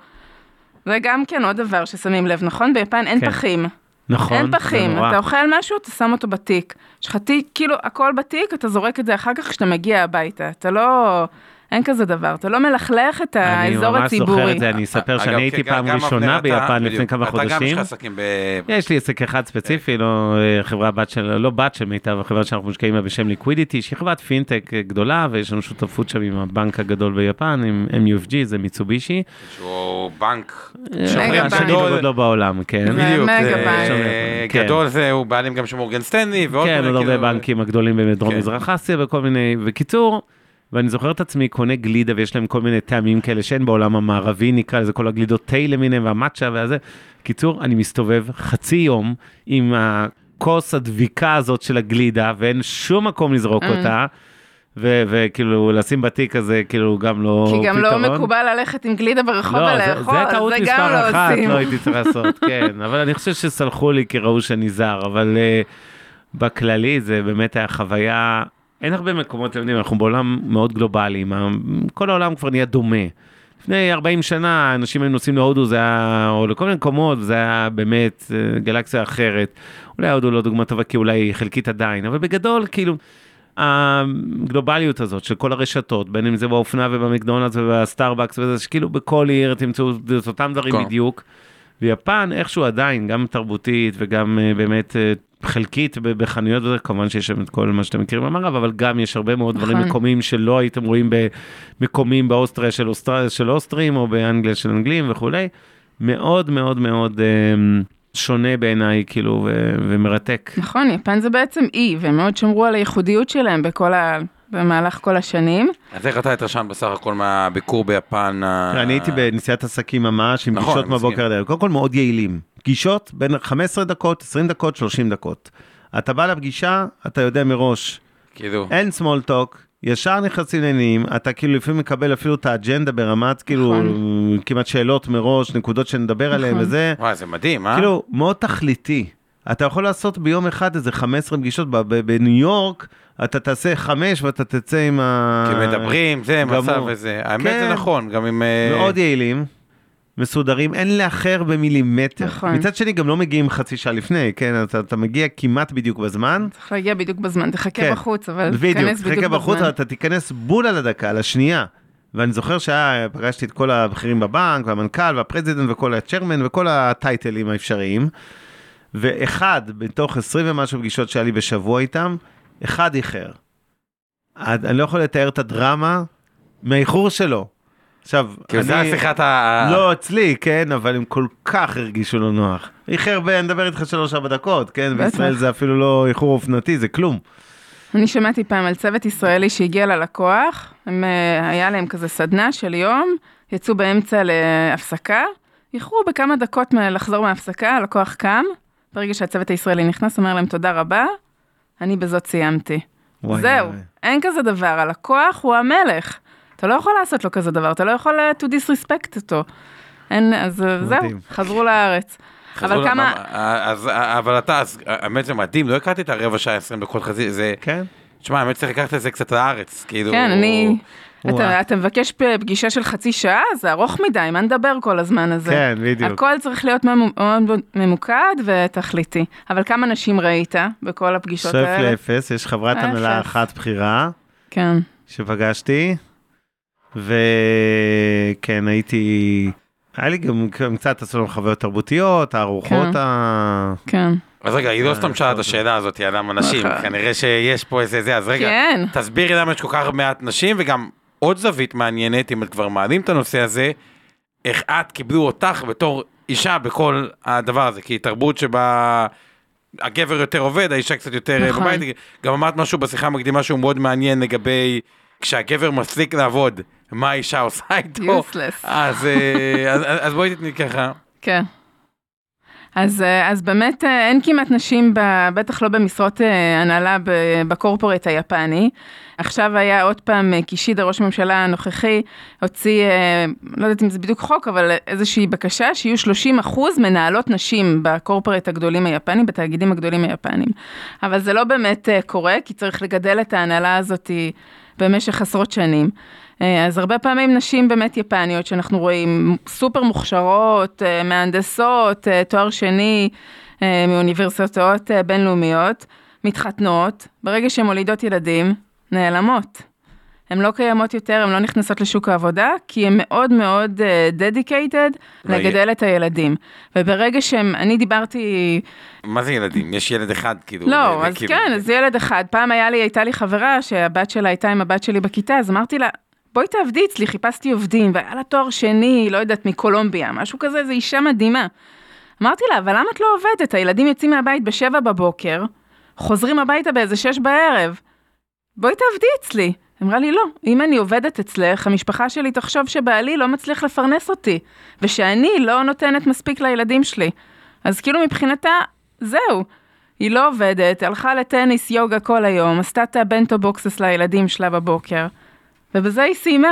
זה גם כן עוד דבר ששמים לב, נכון? ביפן אין כן. פחים. נכון, אין זה פחים, נורא. אתה אוכל משהו, אתה שם אותו בתיק. יש לך תיק, כאילו, הכל בתיק, אתה זורק את זה אחר כך כשאתה מגיע הביתה. אתה לא... אין כזה דבר, אתה לא מלכלך את האזור אני ממש זוכר הציבורי. את זה, אני אספר שאני אגב, הייתי כן, פעם ראשונה ביפן לפני כמה אתה גם יש חודשים. לך עסקים ב... יש לי עסק אחד ספציפי, לא אה, חברה בת של, לא בת של מיטב, החברה שאנחנו משקיעים בה בשם ליקווידיטי, שהיא חברת פינטק אה, גדולה, ויש לנו שותפות שם עם הבנק הגדול ביפן, עם MUFG, זה מיצובישי. שהוא בנק. השני. בגודלו בעולם, כן. בדיוק. כן. גדול זה, הוא בעלים גם של מורגן סטנלי, ועוד כן, עוד הרבה כאילו- בנקים הגדולים בדרום כן. מזרח אסיה וכל מיני, בקיצור, ואני זוכר את עצמי קונה גלידה ויש להם כל מיני טעמים כאלה שאין בעולם המערבי, נקרא לזה כל הגלידות תה למיניהם והמאצ'ה והזה. קיצור, אני מסתובב חצי יום עם הכוס הדביקה הזאת של הגלידה ואין שום מקום לזרוק Mm. אותה. ו- וכאילו לשים בתיק הזה כאילו גם לא כי גם לא פתרון. מקובל ללכת עם גלידה ברחוב לא, זה, ולאכול, זה טעות זה מספר לא אחת, עושים. לא הייתי צריך לעשות, כן, אבל אני חושב שסלחו לי כי ראו שאני זר, אבל uh, בכללי זה באמת היה חוויה, אין הרבה מקומות, אתם יודעים, אנחנו בעולם מאוד גלובלי, כל העולם כבר נהיה דומה. לפני 40 שנה אנשים היו נוסעים להודו, זה היה, או לכל מיני מקומות, זה היה באמת אה, גלקסיה אחרת. אולי הודו לא דוגמה טובה, כי אולי חלקית עדיין, אבל בגדול, כאילו, הגלובליות הזאת של כל הרשתות, בין אם זה באופנה ובמקדונלדס ובסטארבקס וזה, שכאילו בכל עיר תמצאו את אותם דברים כן. בדיוק. ויפן איכשהו עדיין, גם תרבותית וגם אה, באמת אה, חלקית בחנויות וזה, כמובן שיש שם את כל מה שאתם מכירים במערב, אבל גם יש הרבה מאוד דברים נכון. מקומיים שלא הייתם רואים במקומים באוסטריה של, אוסטר... של אוסטרים או באנגליה של אנגלים וכולי. מאוד מאוד מאוד אה, שונה בעיניי, כאילו, ו... ומרתק. נכון, יפן זה בעצם אי, והם מאוד שמרו על הייחודיות שלהם בכל ה... במהלך כל השנים. אז איך אתה התרשמת בסך הכל מהביקור ביפן? אני הייתי בנסיעת עסקים ממש, עם נכון, פגישות אני מהבוקר. עד הערב. קודם כל מאוד יעילים. פגישות בין 15 דקות, 20 דקות, 30 דקות. אתה בא לפגישה, אתה יודע מראש, כאילו, אין small talk, ישר נכנסים לעניינים, אתה כאילו לפעמים מקבל אפילו את האג'נדה ברמת כאילו כמעט שאלות מראש, נקודות שנדבר עליהן נכון. וזה, וואי, זה מדהים, אה? כאילו מאוד תכליתי. אתה יכול לעשות ביום אחד איזה 15 פגישות, ב- ב- בניו יורק אתה תעשה חמש ואתה תצא עם ה... כי מדברים, זה, גמור. מצב וזה. האמת כן. זה נכון, גם עם... אה, מאוד יעילים, מסודרים, אין לאחר במילימטר. נכון. מצד שני גם לא מגיעים חצי שעה לפני, כן, אתה, אתה מגיע כמעט בדיוק בזמן. צריך להגיע בדיוק בזמן, תחכה כן. בחוץ, אבל בדיוק, תיכנס בדיוק תחכה בזמן. בחוץ, אבל אתה תיכנס בול על הדקה, על השנייה. ואני זוכר שהיה, פגשתי את כל הבכירים בבנק, והמנכ"ל, והפרזידנט, וכל הצ'רמן, וכל הטייטלים האפשריים. ואחד, בתוך 20 ומשהו פגישות שהיה לי בשבוע איתם, אחד איחר. אני לא יכול לתאר את הדרמה מהאיחור שלו. עכשיו, כאילו, זה השיחת ה... לא אצלי, כן, אבל הם כל כך הרגישו לא נוח. איחר ב... אני מדבר איתך שלוש-ארבע דקות, כן? בטח. בישראל זה אפילו לא איחור אופנתי, זה כלום. אני שמעתי פעם על צוות ישראלי שהגיע ללקוח, הם, אה, היה להם כזה סדנה של יום, יצאו באמצע להפסקה, איחרו בכמה דקות מ- לחזור מההפסקה, הלקוח קם, ברגע שהצוות הישראלי נכנס, אומר להם תודה רבה, אני בזאת סיימתי. וואי, זהו, וואי. אין כזה דבר, הלקוח הוא המלך. אתה לא יכול לעשות לו כזה דבר, אתה לא יכול אה, to disrespect אותו. אין, אז אה, זהו. חזרו לארץ. אבל כמה. אז, אבל אתה, אז, האמת זה מדהים, לא הכרתי את הרבע שעה 20 דקות חצי, זה, כן? תשמע, האמת צריך לקחת את זה קצת לארץ, כאילו... כן, אני. אתה, אתה מבקש פגישה של חצי שעה, זה ארוך מדי, מה נדבר כל הזמן הזה? כן, בדיוק. הכל צריך להיות מאוד ממוקד ותכליתי. אבל כמה נשים ראית בכל הפגישות שואף האלה? לאפס, יש חברת. הנהלה אחת בכירה כן. שפגשתי, וכן, הייתי... היה לי גם קצת, עשו לנו חוויות תרבותיות, הארוחות כן. ה... כן. אז רגע, היא לא אה, סתם שאלה את טוב. השאלה הזאת על למה נשים, נכון. כנראה שיש פה איזה זה, אז רגע, כן. תסבירי למה יש כל כך מעט נשים, וגם עוד זווית מעניינת, אם את כבר מעלים את הנושא הזה, איך את קיבלו אותך בתור אישה בכל הדבר הזה, כי תרבות שבה הגבר יותר עובד, האישה קצת יותר אה, נכון. בבית, גם אמרת משהו בשיחה המקדימה שהוא מאוד מעניין לגבי כשהגבר מפסיק לעבוד, מה האישה עושה איתו, Useless. אז, אה, אז, אז בואי תתני ככה. כן. אז, אה, אז באמת אה, אין כמעט נשים, ב- בטח לא במשרות הנהלה בקורפורט היפני. עכשיו היה עוד פעם, קישידה, ראש הממשלה הנוכחי, הוציא, לא יודעת אם זה בדיוק חוק, אבל איזושהי בקשה שיהיו 30 אחוז מנהלות נשים בקורפורט הגדולים היפנים, בתאגידים הגדולים היפנים. אבל זה לא באמת קורה, כי צריך לגדל את ההנהלה הזאת במשך עשרות שנים. אה, אז הרבה פעמים נשים באמת יפניות שאנחנו רואים סופר מוכשרות, אה, מהנדסות, אה, תואר שני מאוניברסיטאות בינלאומיות, מתחתנות, ברגע שהן מולידות ילדים, נעלמות. הן לא קיימות יותר, הן לא נכנסות לשוק העבודה, כי הן מאוד מאוד dedicated לא, לגדל את הילדים. וברגע שהם, אני דיברתי מה זה ילדים? יש ילד אחד, כאילו. לא, אז כאילו- כן, אז ילד אחד. פעם היה לי, הייתה לי חברה שהבת שלה הייתה עם הבת שלי בכיתה, אז אמרתי לה, בואי תעבדי אצלי, חיפשתי עובדים, והיה לה תואר שני, לא יודעת, מקולומביה, משהו כזה, זו אישה מדהימה. אמרתי לה, אבל למה את לא עובדת? הילדים יוצאים מהבית בשבע בבוקר, חוזרים הביתה באיזה שש בערב. בואי תעבדי אצלי. אמרה לי, לא, אם אני עובדת אצלך, המשפחה שלי תחשוב שבעלי לא מצליח לפרנס אותי, ושאני לא נותנת מספיק לילדים שלי. אז כאילו מבחינתה, זהו. היא לא עובדת, הלכה לטניס, יוגה כל היום, עשתה את הבנטו בוקסס לילדים שלה בבוקר, ובזה היא סיימה.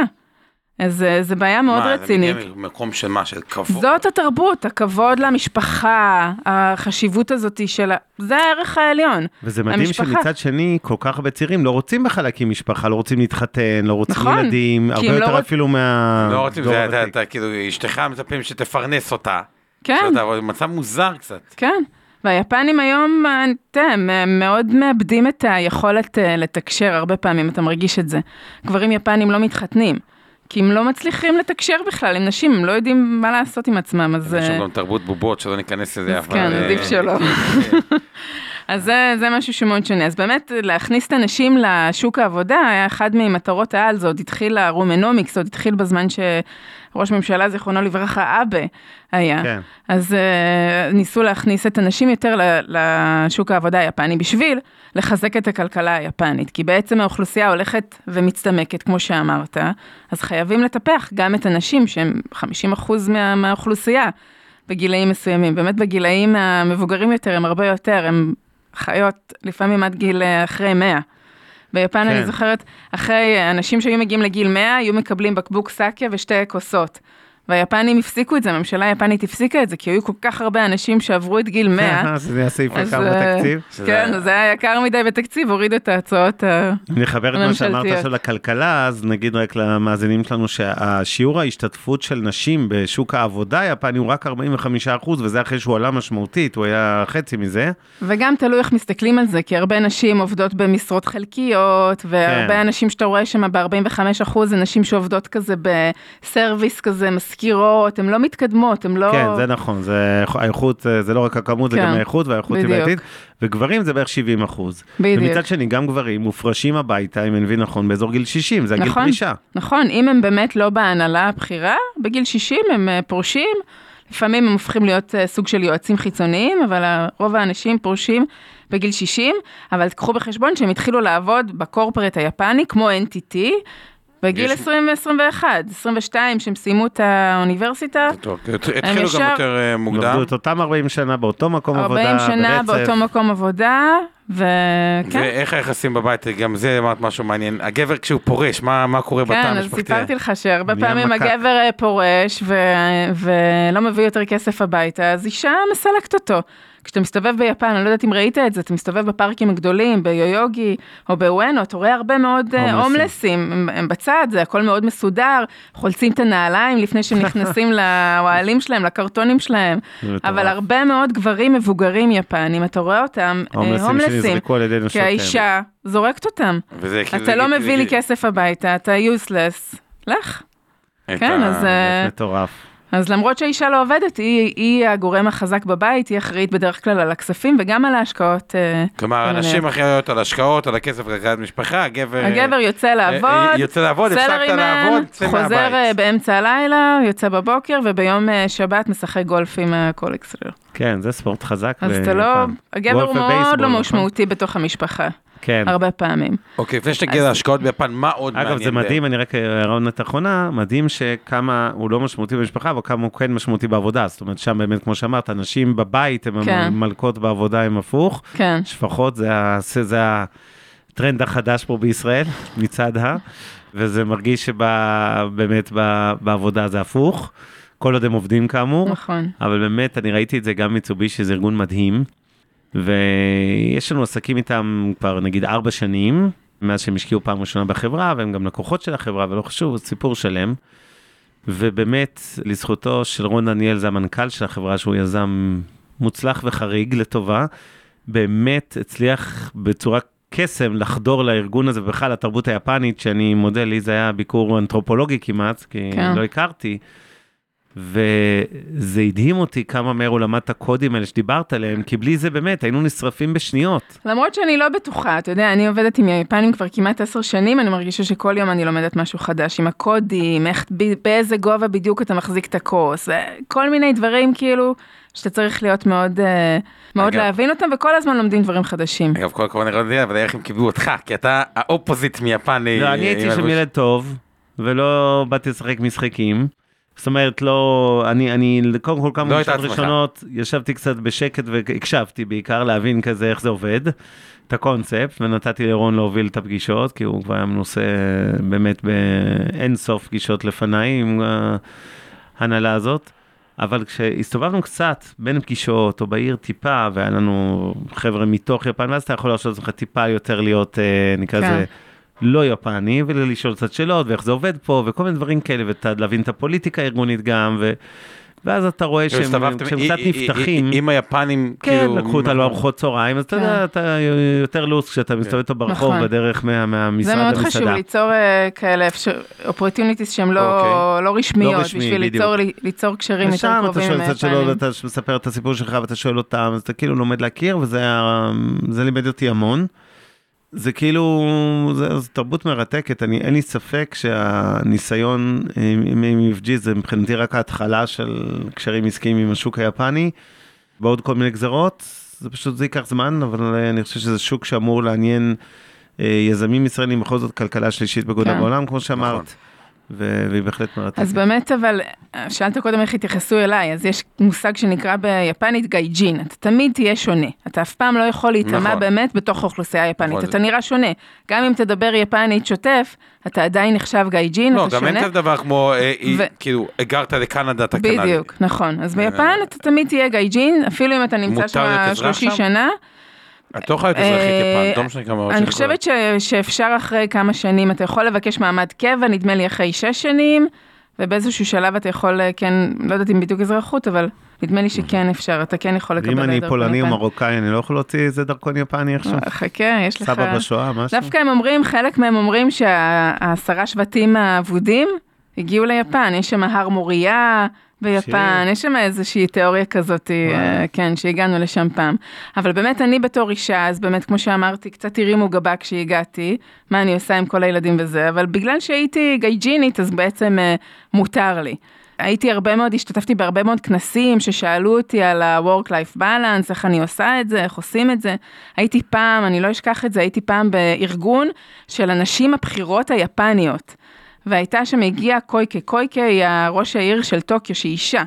אז אה, זו בעיה מאוד מה, רצינית. זה מגיע ממקום של מה? של כבוד? זאת התרבות, הכבוד למשפחה, החשיבות הזאת של ה... זה הערך העליון. וזה מדהים המשפחה. שמצד שני, כל כך הרבה צעירים לא רוצים בכלל להקים משפחה, לא רוצים להתחתן, לא רוצים נכון, ילדים, הרבה לא יותר רוצ- אפילו מה... לא רוצים, זה, אתה. אתה כאילו, אשתך מצפים שתפרנס אותה. כן, שאתה, מצב מוזר קצת. כן. והיפנים היום, אה, הם אה, מאוד מאבדים את היכולת אה, לתקשר, הרבה פעמים אתה מרגיש את זה. גברים יפנים לא מתחתנים, כי הם לא מצליחים לתקשר בכלל עם נשים, הם לא יודעים מה לעשות עם עצמם, אז... יש אה, שם גם תרבות בובות, שלא ניכנס לזה, אבל... כן, אה, עדיף שלא. אז זה, זה משהו שמאוד שונה. אז באמת, להכניס את הנשים לשוק העבודה היה אחד ממטרות העל, זה עוד התחיל, הרומנומיקס, עוד התחיל בזמן שראש ממשלה, זיכרונו לברכה, אבה היה. כן. אז uh, ניסו להכניס את הנשים יותר לשוק העבודה היפני בשביל לחזק את הכלכלה היפנית, כי בעצם האוכלוסייה הולכת ומצטמקת, כמו שאמרת, אז חייבים לטפח גם את הנשים, שהם 50% מה, מהאוכלוסייה, בגילאים מסוימים. באמת בגילאים המבוגרים יותר הם הרבה יותר, הם חיות לפעמים עד גיל אה, אחרי 100. ביפן כן. אני זוכרת, אחרי אנשים שהיו מגיעים לגיל 100, היו מקבלים בקבוק סאקיה ושתי כוסות. והיפנים הפסיקו את זה, הממשלה היפנית הפסיקה את זה, כי היו כל כך הרבה אנשים שעברו את גיל 100. זה היה סעיף אז, יקר אה, בתקציב. כן, אז זה היה יקר מדי בתקציב, הורידו את ההצעות ה... אם נחבר את מה שאמרת הממשלתיות. עכשיו לכלכלה, אז נגיד רק למאזינים שלנו שהשיעור ההשתתפות של נשים בשוק העבודה היפני הוא רק 45 אחוז, וזה אחרי שהוא עלה משמעותית, הוא היה חצי מזה. וגם תלוי איך מסתכלים על זה, כי הרבה נשים עובדות במשרות חלקיות, והרבה כן. אנשים שאתה רואה שם ב-45% זה נשים שעובדות כזה בסרוויס כזה, מזכירות, הן לא מתקדמות, הן לא... כן, זה נכון, זה האיכות, זה לא רק הכמות, זה כן, גם האיכות, והאיכות היא. בעייתית, וגברים זה בערך 70 אחוז. בדיוק. ומצד שני, גם גברים מופרשים הביתה, אם אני מבין נכון, באזור גיל 60, זה הגיל נכון. פרישה. נכון, אם הם באמת לא בהנהלה הבכירה, בגיל 60 הם אה, פורשים, לפעמים הם הופכים להיות אה, סוג של יועצים חיצוניים, אבל רוב האנשים פורשים בגיל 60, אבל תקחו בחשבון שהם התחילו לעבוד בקורפרט היפני, כמו NTT, בגיל יש- 20-21, 22, שהם סיימו את האוניברסיטה, טוב, התחילו גם יותר אה, הם מוקדם. עבדו את אותם 40 שנה באותו מקום 40 עבודה, שנה ברצף. באותו מקום עבודה, וכן. ואיך היחסים בבית, גם זה אמרת משהו מעניין. הגבר כשהוא פורש, מה מה קורה בתא כן, אז המשפחתי? סיפרתי לך שהרבה פעמים מכה. הגבר אה, פורש ו... ולא מביא יותר כסף הביתה, אז אישה מסלקת אותו. כשאתה מסתובב ביפן, אני לא יודעת אם ראית את זה, אתה מסתובב בפארקים הגדולים, ביויוגי או בוואנו, אתה רואה הרבה מאוד אה, הומלסים. הם, הם בצד, זה הכל מאוד מסודר, חולצים את הנעליים לפני שהם נכנסים לאוהלים שלהם, לקרטונים שלהם. אבל הרבה מאוד גברים מבוגרים יפנים, אתה רואה אותם, אה, הומלסים, שנזרקו על ידי כי. האישה זורקת אותם. וזה כאילו- אתה לא זה- מביא זה- לי כסף הביתה, אתה יוסלס, לך. כן, ה- אז, אה, מטורף. אז למרות שהאישה לא עובדת, היא, היא הגורם החזק בבית, היא אחראית בדרך כלל על הכספים וגם על ההשקעות. אה, כלומר. הנשים אחראיות על השקעות, על הכסף, כלכלת משפחה, הגבר... הגבר יוצא אה, לעבוד, אה, יוצא לעבוד, הפסקת לעבוד, צא חוזר אה, מהבית. באמצע הלילה, יוצא בבוקר, וביום אה, שבת משחק גולף עם הקולקס שלו. כן, זה ספורט חזק. אז אתה. לא, הגבר הוא מאוד לא נכון? משמעותי בתוך המשפחה, כן. הרבה פעמים. אוקיי, לפני שנגיע להשקעות ביפן, מה עוד מעניין? אגב, זה מדהים, אני רק הערה אחרונה, מדהים שכמה הוא לא משמעותי במשפחה, אבל כמה הוא כן משמעותי בעבודה. זאת אומרת, שם באמת, כמו שאמרת, אנשים בבית הם כן. המלכות בעבודה, הם הפוך. כן, שפחות, זה, ה- זה, זה הטרנד החדש פה בישראל, מצד ה... וזה מרגיש שבאמת בעבודה זה הפוך, כל עוד הם עובדים כאמור. נכון. אבל באמת, אני ראיתי את זה גם מיצובישי, זה ארגון מדהים, ויש לנו עסקים איתם כבר נגיד ארבע שנים, מאז שהם השקיעו פעם ראשונה בחברה, והם גם לקוחות של החברה, ולא חשוב, סיפור שלם. ובאמת, לזכותו של רון דניאל, זה המנכ"ל של החברה, שהוא יזם מוצלח וחריג לטובה, באמת הצליח בצורה קסם לחדור לארגון הזה, ובכלל לתרבות היפנית, שאני מודה, לי זה היה ביקור אנתרופולוגי כמעט, כי כן. לא הכרתי. וזה הדהים אותי כמה מהר הוא למד את הקודים האלה שדיברת עליהם, כי בלי זה באמת היינו נשרפים בשניות. למרות שאני לא בטוחה, אתה יודע, אני עובדת עם היפנים כבר כמעט עשר שנים, אני מרגישה שכל יום אני לומדת משהו חדש, עם הקודים, איך, באיזה גובה בדיוק אתה מחזיק את הכוס, אה, כל מיני דברים כאילו, שאתה צריך להיות מאוד, אה, מאוד אגב- להבין אותם, וכל הזמן לומדים דברים חדשים. אגב, כל הכבוד לרון דניאל, אבל איך הם קיבלו אותך, כי אתה האופוזיט מיפן. לא, אה, אני הייתי עם שם. ילד טוב, ולא באתי לשחק משחקים. זאת אומרת, לא, אני, אני, קודם כל כמה לא עצמך. ראשונות, ישבתי קצת בשקט והקשבתי בעיקר להבין כזה איך זה עובד, את הקונספט, ונתתי לרון להוביל את הפגישות, כי הוא כבר היה מנוסה באמת באין סוף פגישות לפניי עם ההנהלה הזאת. אבל כשהסתובבנו קצת בין פגישות או בעיר טיפה, והיה לנו חבר'ה מתוך יפן, ואז אתה יכול להרשות לעצמך טיפה יותר להיות, אה, נקרא כן. לא יפני, ולשאול קצת שאלות, ואיך זה עובד פה, וכל מיני דברים כאלה, ולהבין את הפוליטיקה הארגונית גם, ו... ואז אתה רואה שהם אי- קצת נפתחים, עם היפנים, כן, כאילו... לקחו אותה לארוחות צהריים, אז אתה כן. יודע, אתה יותר לוס כשאתה מסתובב איתו ברחוב נכון. בדרך מה- מהמשרד זה מאוד למסעדה. חשוב ליצור אה, כאלה אופורטיוניטיס שהן לא, אוקיי. לא רשמיות, רשמי, בשביל ליצור, ליצור קשרים יותר ושם אתה קרובים שואל קצת שאלות. ואתה מספר את הסיפור שלך ואתה שואל אותם, אז אתה כאילו לומד להכיר, וזה לימד אותי המון. זה כאילו, זה, זה תרבות מרתקת, אני, אין לי ספק שהניסיון עם עם UFG זה מבחינתי רק ההתחלה של קשרים עסקיים עם השוק היפני, בעוד כל מיני גזרות, זה פשוט, זה ייקח זמן, אבל אני חושב שזה שוק שאמור לעניין אה, יזמים ישראלים, בכל זאת כלכלה שלישית בגודלה כן. בעולם, כמו שאמרת, נכון. והיא בהחלט מרתקת. אז באמת, אבל, שאלת קודם איך התייחסו אליי, אז יש מושג שנקרא ביפנית גייג'ין, אתה תמיד תהיה שונה, אתה אף פעם לא יכול להיטמע נכון. באמת בתוך האוכלוסייה היפנית, נכון. אתה נראה שונה, גם אם תדבר יפנית שוטף, אתה עדיין נחשב גייג'ין, לא, אתה גם אין שונה. כזה דבר כמו, אה, אי- ו- כאילו, הגרת לקנדה, אתה קנדי. בדיוק, נכון. אז אה, ביפן אתה תמיד תהיה גייג'ין, אפילו אם אתה נמצא שם אזרח 30 שם? שנה. את לא יכולה להיות אזרחית אה, יפן, לא משנה כמה... אני חושבת שאפשר אחרי כמה שנים, אתה יכול לבקש מעמד קבע, נדמה לי אחרי שש שנים, ובאיזשהו שלב אתה יכול, אה, כן, לא יודעת אם בדיוק אזרחות, אבל נדמה לי שכן אפשר, אתה כן יכול לקבל ואם אני דרכון פולני או יפני. מרוקאי, אני לא יכול להוציא איזה דרכון יפני עכשיו? אה, חכה, יש לך... סבא בשואה, משהו? דווקא הם אומרים, חלק מהם אומרים שהעשרה שבטים האבודים הגיעו ליפן, יש שם הר מוריה ביפן, שיר. יש שם איזושהי תיאוריה כזאת, אה, כן, שהגענו לשם פעם. אבל באמת אני בתור אישה, אז באמת, כמו שאמרתי, קצת הרימו גבה כשהגעתי, מה אני עושה עם כל הילדים וזה, אבל בגלל שהייתי גייג'ינית, אז בעצם אה, מותר לי. הייתי הרבה מאוד, השתתפתי בהרבה מאוד כנסים ששאלו אותי על ה-work-life balance, איך אני עושה את זה, איך עושים את זה. הייתי פעם, אני לא אשכח את זה, הייתי פעם בארגון של הנשים הבכירות היפניות. והייתה שם הגיעה קויקה, קויקה היא הראש העיר של טוקיו, שהיא אישה.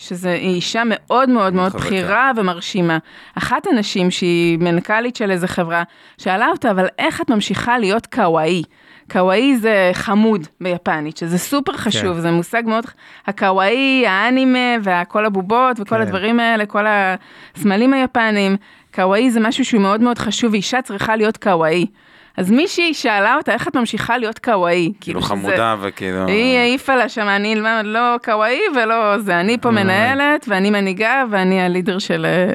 שזו אישה מאוד מאוד מאוד חזקה. בכירה ומרשימה. אחת הנשים שהיא מנכ"לית של איזה חברה, שאלה אותה, אבל איך את ממשיכה להיות קוואי? קוואי זה חמוד ביפנית, שזה סופר חשוב, כן. זה מושג מאוד, הקוואי, האנימה וכל הבובות וכל כן. הדברים האלה, כל הסמלים היפניים, קוואי זה משהו שהוא מאוד מאוד חשוב, ואישה צריכה להיות קוואי. אז מישהי שאלה אותה, איך את ממשיכה להיות קוואי? כאילו שזה- חמודה וכאילו... היא העיפה לה שם, אני לא- לא kawaii ולא זה, אני פה מנהלת ואני מנהיגה ואני ה leader של, אה,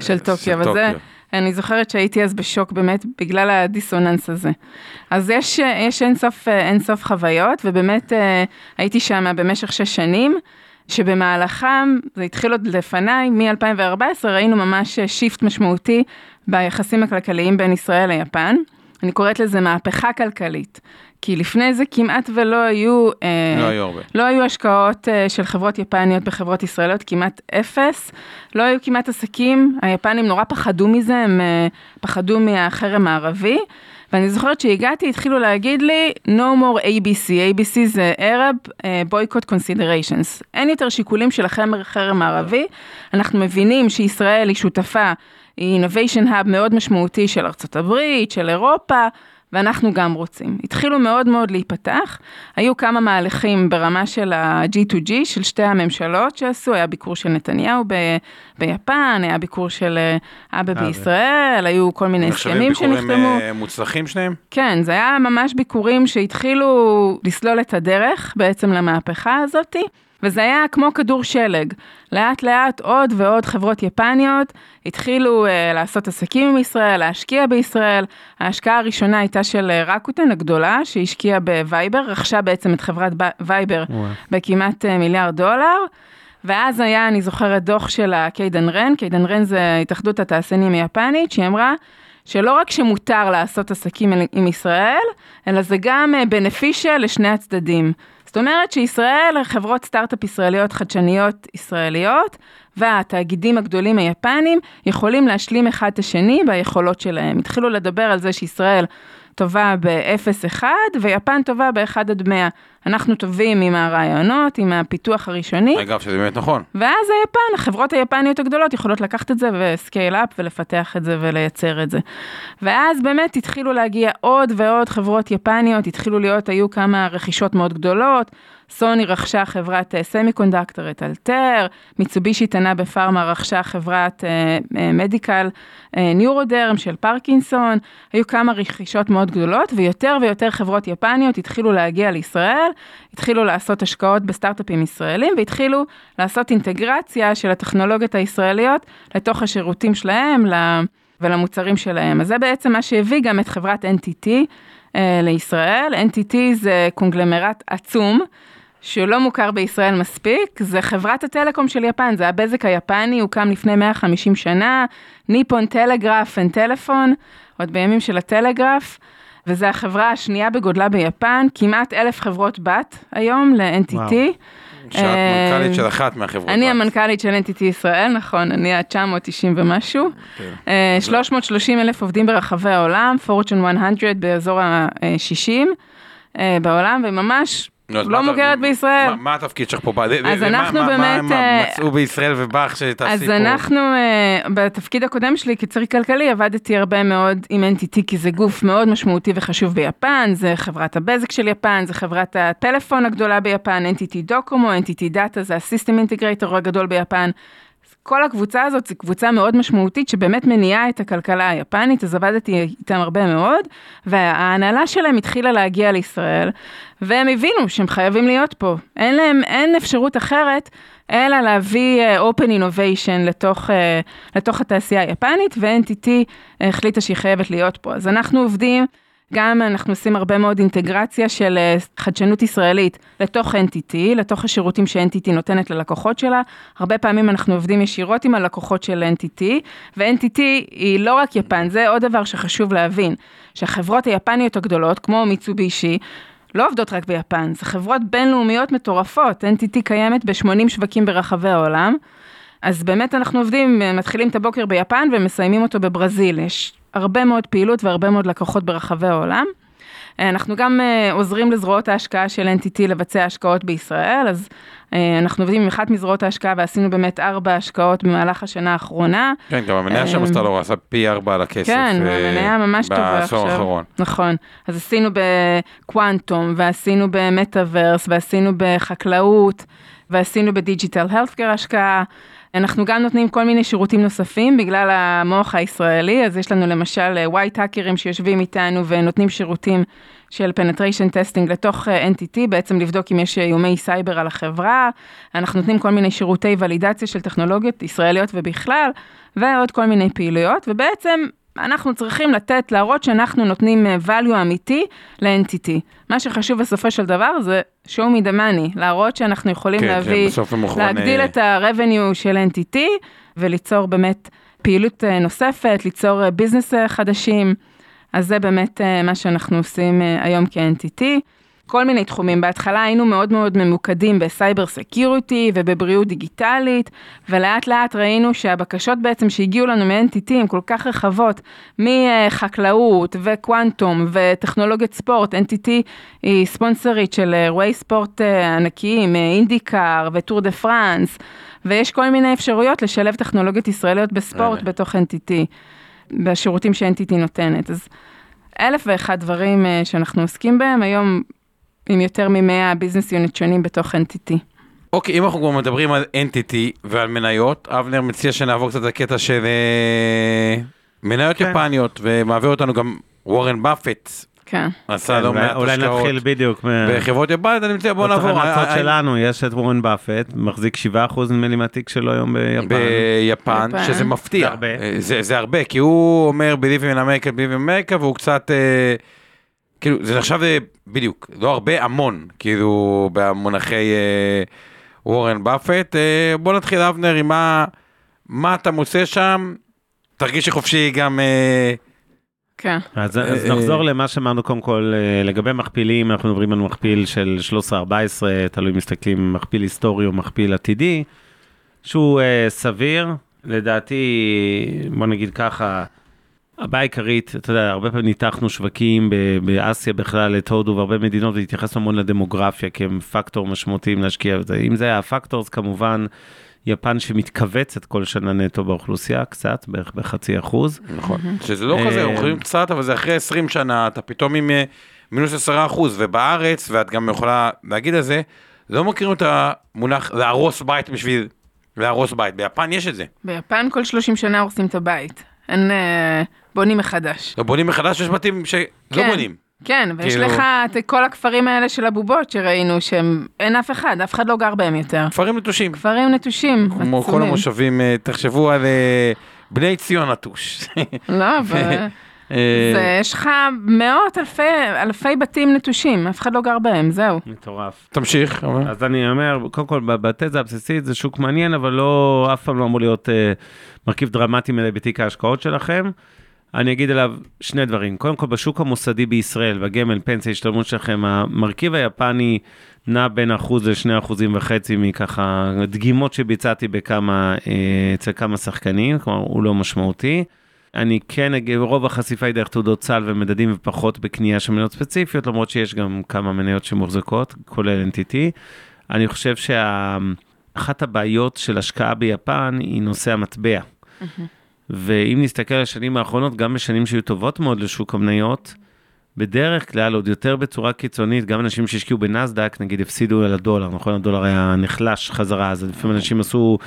של טוקיו. וזה. אני זוכרת שהייתי אז בשוק באמת בגלל הדיסוננס הזה. אז יש, אה, יש אינסוף, אה, אינסוף חוויות ובאמת אה, הייתי שם במשך שש שנים. שבמהלכם, זה התחיל עוד לפניי, מ-2014 ראינו ממש shift משמעותי ביחסים הכלכליים בין ישראל ליפן. אני קוראת לזה מהפכה כלכלית, כי לפני זה כמעט ולא היו, אה, לא היו הרבה. לא היו השקעות אה, של חברות יפניות בחברות ישראליות, כמעט אפס, לא היו כמעט עסקים, היפנים נורא פחדו מזה, הם אה, פחדו מהחרם הערבי. ואני זוכרת שהגעתי, התחילו להגיד לי, no more ABC, ABC זה Arab אה, Boycott Considerations. אין יותר שיקולים של החרם הערבי, אנחנו מבינים שישראל היא שותפה, היא innovation hub מאוד משמעותי של ארצות הברית, של אירופה, ואנחנו גם רוצים. התחילו מאוד מאוד להיפתח, היו כמה מהלכים ברמה של ה-G2G, של שתי הממשלות שעשו, היה ביקור של נתניהו ב- ביפן, היה ביקור של אה, אבא בישראל, היו כל מיני נחשבים הסכמים ביקורים, שנחתמו. אה, מוצלחים שניהם? כן, זה היה ממש ביקורים שהתחילו לסלול את הדרך בעצם למהפכה הזאתי, וזה היה כמו כדור שלג. לאט לאט עוד ועוד חברות יפניות התחילו uh, לעשות עסקים עם ישראל, להשקיע בישראל. ההשקעה הראשונה הייתה של אה, רקוטן הגדולה, שהשקיעה בווייבר, רכשה בעצם את חברת וייבר וואו. בכמעט אה, מיליארד דולר. ואז היה, אני זוכרת, דוח של הקיידנרן, קיידנרן זה התאחדות התעשיינים היפנית, שהיא אמרה שלא רק שמותר לעשות עסקים עם ישראל, אלא זה גם beneficial לשני הצדדים. זאת אומרת שישראל, חברות סטארט-אפ ישראליות חדשניות ישראליות, והתאגידים הגדולים היפנים יכולים להשלים אחד את השני ביכולות שלהם. התחילו לדבר על זה שישראל טובה ב-0-1 ויפן טובה ב-1 עד 100. אנחנו טובים עם הרעיונות, עם הפיתוח הראשוני. אגב, שזה באמת נכון. ואז היפן, החברות היפניות הגדולות יכולות לקחת את זה וסקייל אפ ולפתח את זה ולייצר את זה. ואז באמת התחילו להגיע עוד ועוד חברות יפניות, התחילו להיות, היו כמה רכישות מאוד גדולות. סוני רכשה חברת סמי קונדקטור את אלתר, מיצובישי תנה בפארמה רכשה חברת מדיקל ניורודרם של פרקינסון, היו כמה רכישות מאוד גדולות ויותר ויותר חברות יפניות התחילו להגיע לישראל, התחילו לעשות השקעות בסטארט-אפים ישראלים והתחילו לעשות אינטגרציה של הטכנולוגיות הישראליות לתוך השירותים שלהם ולמוצרים שלהם. אז זה בעצם מה שהביא גם את חברת NTT אה, לישראל. NTT זה קונגלמרט עצום. שלא מוכר בישראל מספיק, זה חברת הטלקום של יפן, זה הבזק היפני, הוקם לפני 150 שנה, ניפון טלגרף אין טלפון, עוד בימים של הטלגרף, וזו החברה השנייה בגודלה ביפן, כמעט אלף חברות בת היום ל-NTT. שאת מנכ"לית של אחת מהחברות. אני המנכ"לית של NTT ישראל, נכון, אני ה-990 ומשהו. 330 אלף עובדים ברחבי העולם, Fortune 100 באזור ה-60 בעולם, וממש לא מוכרת בישראל. מה התפקיד שלך פה? אז אנחנו באמת... מה מצאו בישראל ובך שתעשי פה? אז אנחנו, בתפקיד הקודם שלי כצריך כלכלי, עבדתי הרבה מאוד עם NTT, כי זה גוף מאוד משמעותי וחשוב ביפן, זה חברת הבזק של יפן, זה חברת הטלפון הגדולה ביפן, NTT דוקומו, NTT דאטה, זה הסיסטם אינטגרייטור הגדול ביפן. כל הקבוצה הזאת זו קבוצה מאוד משמעותית שבאמת מניעה את הכלכלה היפנית, אז עבדתי איתם הרבה מאוד, וההנהלה שלהם התחילה להגיע לישראל, והם הבינו שהם חייבים להיות פה. אין להם, אין אפשרות אחרת אלא להביא uh, open innovation לתוך, uh, לתוך התעשייה היפנית, ו-NTT החליטה שהיא חייבת להיות פה. אז אנחנו עובדים גם אנחנו עושים הרבה מאוד אינטגרציה של חדשנות ישראלית לתוך NTT, לתוך השירותים ש-NTT נותנת ללקוחות שלה. הרבה פעמים אנחנו עובדים ישירות עם הלקוחות של NTT, ו-NTT היא לא רק יפן, זה עוד דבר שחשוב להבין, שהחברות היפניות הגדולות, כמו מיצובישי, לא עובדות רק ביפן, זה חברות בינלאומיות מטורפות, NTT קיימת ב-80 שווקים ברחבי העולם. אז באמת אנחנו עובדים, מתחילים את הבוקר ביפן ומסיימים אותו בברזיל. יש הרבה מאוד פעילות והרבה מאוד לקוחות ברחבי העולם. אנחנו גם uh, עוזרים לזרועות ההשקעה של NTT לבצע השקעות בישראל, אז uh, אנחנו עובדים עם אחת מזרועות ההשקעה ועשינו באמת ארבע השקעות במהלך השנה האחרונה. כן, גם המניה של מסטרלור עשה פי ארבע על הכסף. כן, המניה ממש טובה עכשיו. בעשור האחרון. נכון, אז עשינו בקוואנטום, ועשינו במטאוורס, ועשינו בחקלאות, ועשינו ב digital healthcare השקעה. אנחנו גם נותנים כל מיני שירותים נוספים בגלל המוח הישראלי, אז יש לנו למשל white האקרים שיושבים איתנו ונותנים שירותים של penetration testing לתוך אה, NTT, בעצם לבדוק אם יש איומי סייבר על החברה, אנחנו נותנים כל מיני שירותי ולידציה של טכנולוגיות ישראליות ובכלל, ועוד כל מיני פעילויות, ובעצם אנחנו צריכים לתת, להראות שאנחנו נותנים אה, value אמיתי ל-NTT. מה שחשוב בסופו של דבר זה show me the money, להראות שאנחנו יכולים כן, להביא, כן, להגדיל אה... את ה-revenue של NTT וליצור באמת פעילות אה, נוספת, ליצור ביזנס חדשים. אז זה באמת מה שאנחנו עושים היום כ-NTT. כל מיני תחומים. בהתחלה היינו מאוד מאוד ממוקדים ב-cyber security ובבריאות דיגיטלית, ולאט לאט ראינו שהבקשות בעצם שהגיעו לנו מ-NTT הן כל כך רחבות, מחקלאות וקוונטום וטכנולוגיית ספורט, NTT היא ספונסרית של אירועי ספורט אה, ענקיים, אינדיקאר וטור דה פרנס, ויש כל מיני אפשרויות לשלב טכנולוגיות ישראליות בספורט בתוך NTT, בשירותים ש-NTT נותנת. אז אלף ואחד דברים אה, שאנחנו עוסקים בהם, היום עם יותר מ-100 ביזנס יוניט שונים בתוך NTT. אוקיי, אם אנחנו כבר מדברים על NTT ועל מניות, אבנר מציע שנעבור קצת לקטע של אה, מניות כן. יפניות, ומעביר אותנו גם וורן באפט. כן. עשה לא מעט אולי נתחיל בדיוק. בחברות יפניות, אני מציע בוא נעבור. בהמלצות שלנו, יש את וורן באפט, מחזיק 7% נדמה לי מהתיק שלו היום ביפן. ביפן, שזה מפתיע. זה הרבה, כי הוא אומר Believe in America, Believe in America, והוא קצת... כאילו, זה נחשב אה, בדיוק, לא הרבה, המון, כאילו, במונחי אה, וורן באפט. אה, בוא נתחיל, אבנר, עם מה, מה אתה מוצא שם, תרגישי חופשי גם... אה, כן. אז, אז נחזור למה שאמרנו קודם כל, לגבי מכפילים, אנחנו מדברים על מכפיל של 13-14, תלוי אם מסתכלים מכפיל היסטורי או מכפיל עתידי, שהוא uh, סביר, לדעתי, בוא נגיד ככה, הבעיה העיקרית, אתה יודע, הרבה פעמים ניתחנו שווקים באסיה בכלל, את הודו והרבה מדינות, והתייחסנו המון לדמוגרפיה, כי הם פקטור משמעותיים להשקיע בזה. אם זה היה הפקטור, אז כמובן, יפן שמתכווצת כל שנה נטו באוכלוסייה, קצת, בערך בחצי אחוז. נכון, שזה לא כזה, אוכלים קצת, אבל זה אחרי 20 שנה, אתה פתאום עם אה, מינוס 10 אחוז, ובארץ, ואת גם יכולה להגיד על זה, לא מכירים את המונח להרוס בית בשביל להרוס בית, ביפן יש את זה. ביפן כל 30 שנה הורסים את הבית. אין, אה, בונים מחדש. לא בונים מחדש, יש בתים שלא כן, בונים. כן, ויש כאילו... לך את כל הכפרים האלה של הבובות שראינו, שהם, אין אף אחד, אף אחד לא גר בהם יותר. כפרים נטושים. כפרים נטושים, כמו עצומים. כל המושבים, אה, תחשבו על אה, בני ציון נטוש. לא, אבל... זה, יש לך מאות אלפי, אלפי בתים נטושים, אף אחד לא גר בהם, זהו. מטורף. תמשיך. אז אני אומר, קודם כל, בתזה הבסיסית זה שוק מעניין, אבל לא, אף פעם לא אמור להיות אה, מרכיב דרמטי מדי בתיק ההשקעות שלכם. אני אגיד עליו שני דברים. קודם כל, בשוק המוסדי בישראל, בגמל, פנסיה, השתלמות שלכם, המרכיב היפני נע בין אחוז לשני אחוזים וחצי מככה דגימות שביצעתי בכמה, אה, אצל כמה שחקנים, כלומר, הוא לא משמעותי. אני כן אגיד, רוב החשיפה היא דרך תעודות סל ומדדים ופחות בקנייה של מניות ספציפיות, למרות שיש גם כמה מניות שמוחזקות, כולל NTT. אני חושב שאחת הבעיות של השקעה ביפן היא נושא המטבע. Mm-hmm. ואם נסתכל על השנים האחרונות, גם בשנים שהיו טובות מאוד לשוק המניות, בדרך כלל, עוד יותר בצורה קיצונית, גם אנשים שהשקיעו בנסדק, נגיד, הפסידו על הדולר, נכון? הדולר היה נחלש חזרה, אז לפעמים אנשים עשו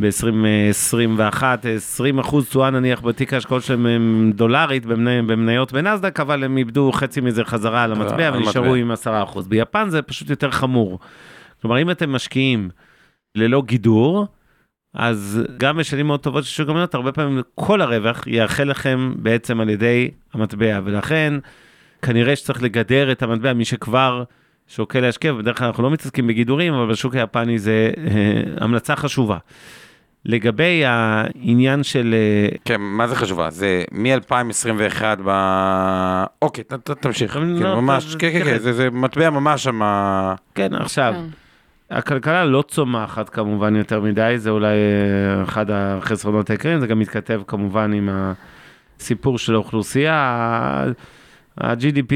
ב-2021, 20 אחוז תשואה נניח בתיק ההשקעות שלהם הם דולרית במני, במניות בנסדק, אבל הם איבדו חצי מזה חזרה על המטבע ונשארו עם 10 אחוז. ביפן זה פשוט יותר חמור. כלומר, אם אתם משקיעים ללא גידור, אז גם בשנים מאוד טובות של שוק המניות, הרבה פעמים כל הרווח יאחל לכם בעצם על ידי המטבע, ולכן כנראה שצריך לגדר את המטבע, מי שכבר שוקל להשקיע, ובדרך כלל אנחנו לא מתעסקים בגידורים, אבל בשוק היפני זה אה, המלצה חשובה. לגבי העניין של... אה, כן, מה זה חשובה? זה מ-2021 ב... אוקיי, ת- ת- תמשיך. לא, כן, ממש, כן, כן, כן, כן. זה זה מטבע ממש שם... כן, עכשיו, כן. הכלכלה לא צומחת כמובן יותר מדי, זה אולי אה, אחד החסרונות העיקריים, זה גם מתכתב כמובן עם הסיפור של האוכלוסייה. ה-GDP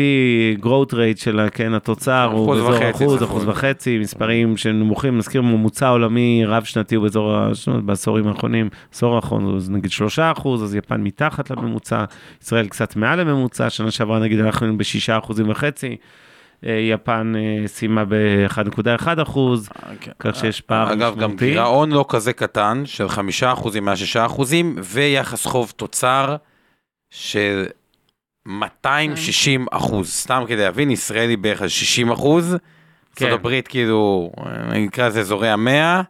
growth rate של כן, התוצר הוא באזור וחצי, אחוז, אחוז הכל. וחצי, מספרים שנמוכים, נזכיר ממוצע עולמי רב שנתי הוא באזור, בעשורים האחרונים, עשור האחרון זה נגיד שלושה אחוז, אז יפן מתחת לממוצע, ישראל קצת מעל לממוצע, שנה שעברה נגיד אנחנו היינו בשישה אחוזים וחצי, יפן אה, סיימה ב-1.1 אחוז, כך שיש פער אגב, גם משמעותי. גירעון לא כזה קטן, של חמישה אחוזים מה-6 אחוזים, ויחס חוב תוצר של 260 אחוז. סתם כדי להבין, ישראל היא בערך על 60 אחוז, כן. ארצות הברית כאילו, נקרא לזה אזורי המאה,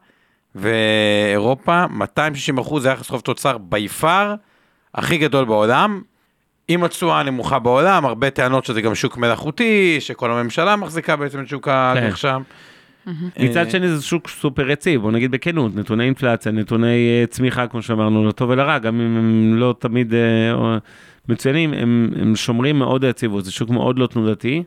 ואירופה, 260 אחוז זה יחס חוב תוצר בי פאר, הכי גדול בעולם. עם התשואה הנמוכה בעולם, הרבה טענות שזה גם שוק מלאכותי, שכל הממשלה מחזיקה בעצם את שוק האג"ח שם. מצד שני זה שוק סופר יציב, בוא נגיד בכנות, נתוני אינפלציה, נתוני אה, צמיחה, כמו שאמרנו, לטוב ולרע, גם אם הם לא תמיד אה, מצוינים, הם, הם שומרים מאוד יציבות, זה שוק מאוד לא תנודתי.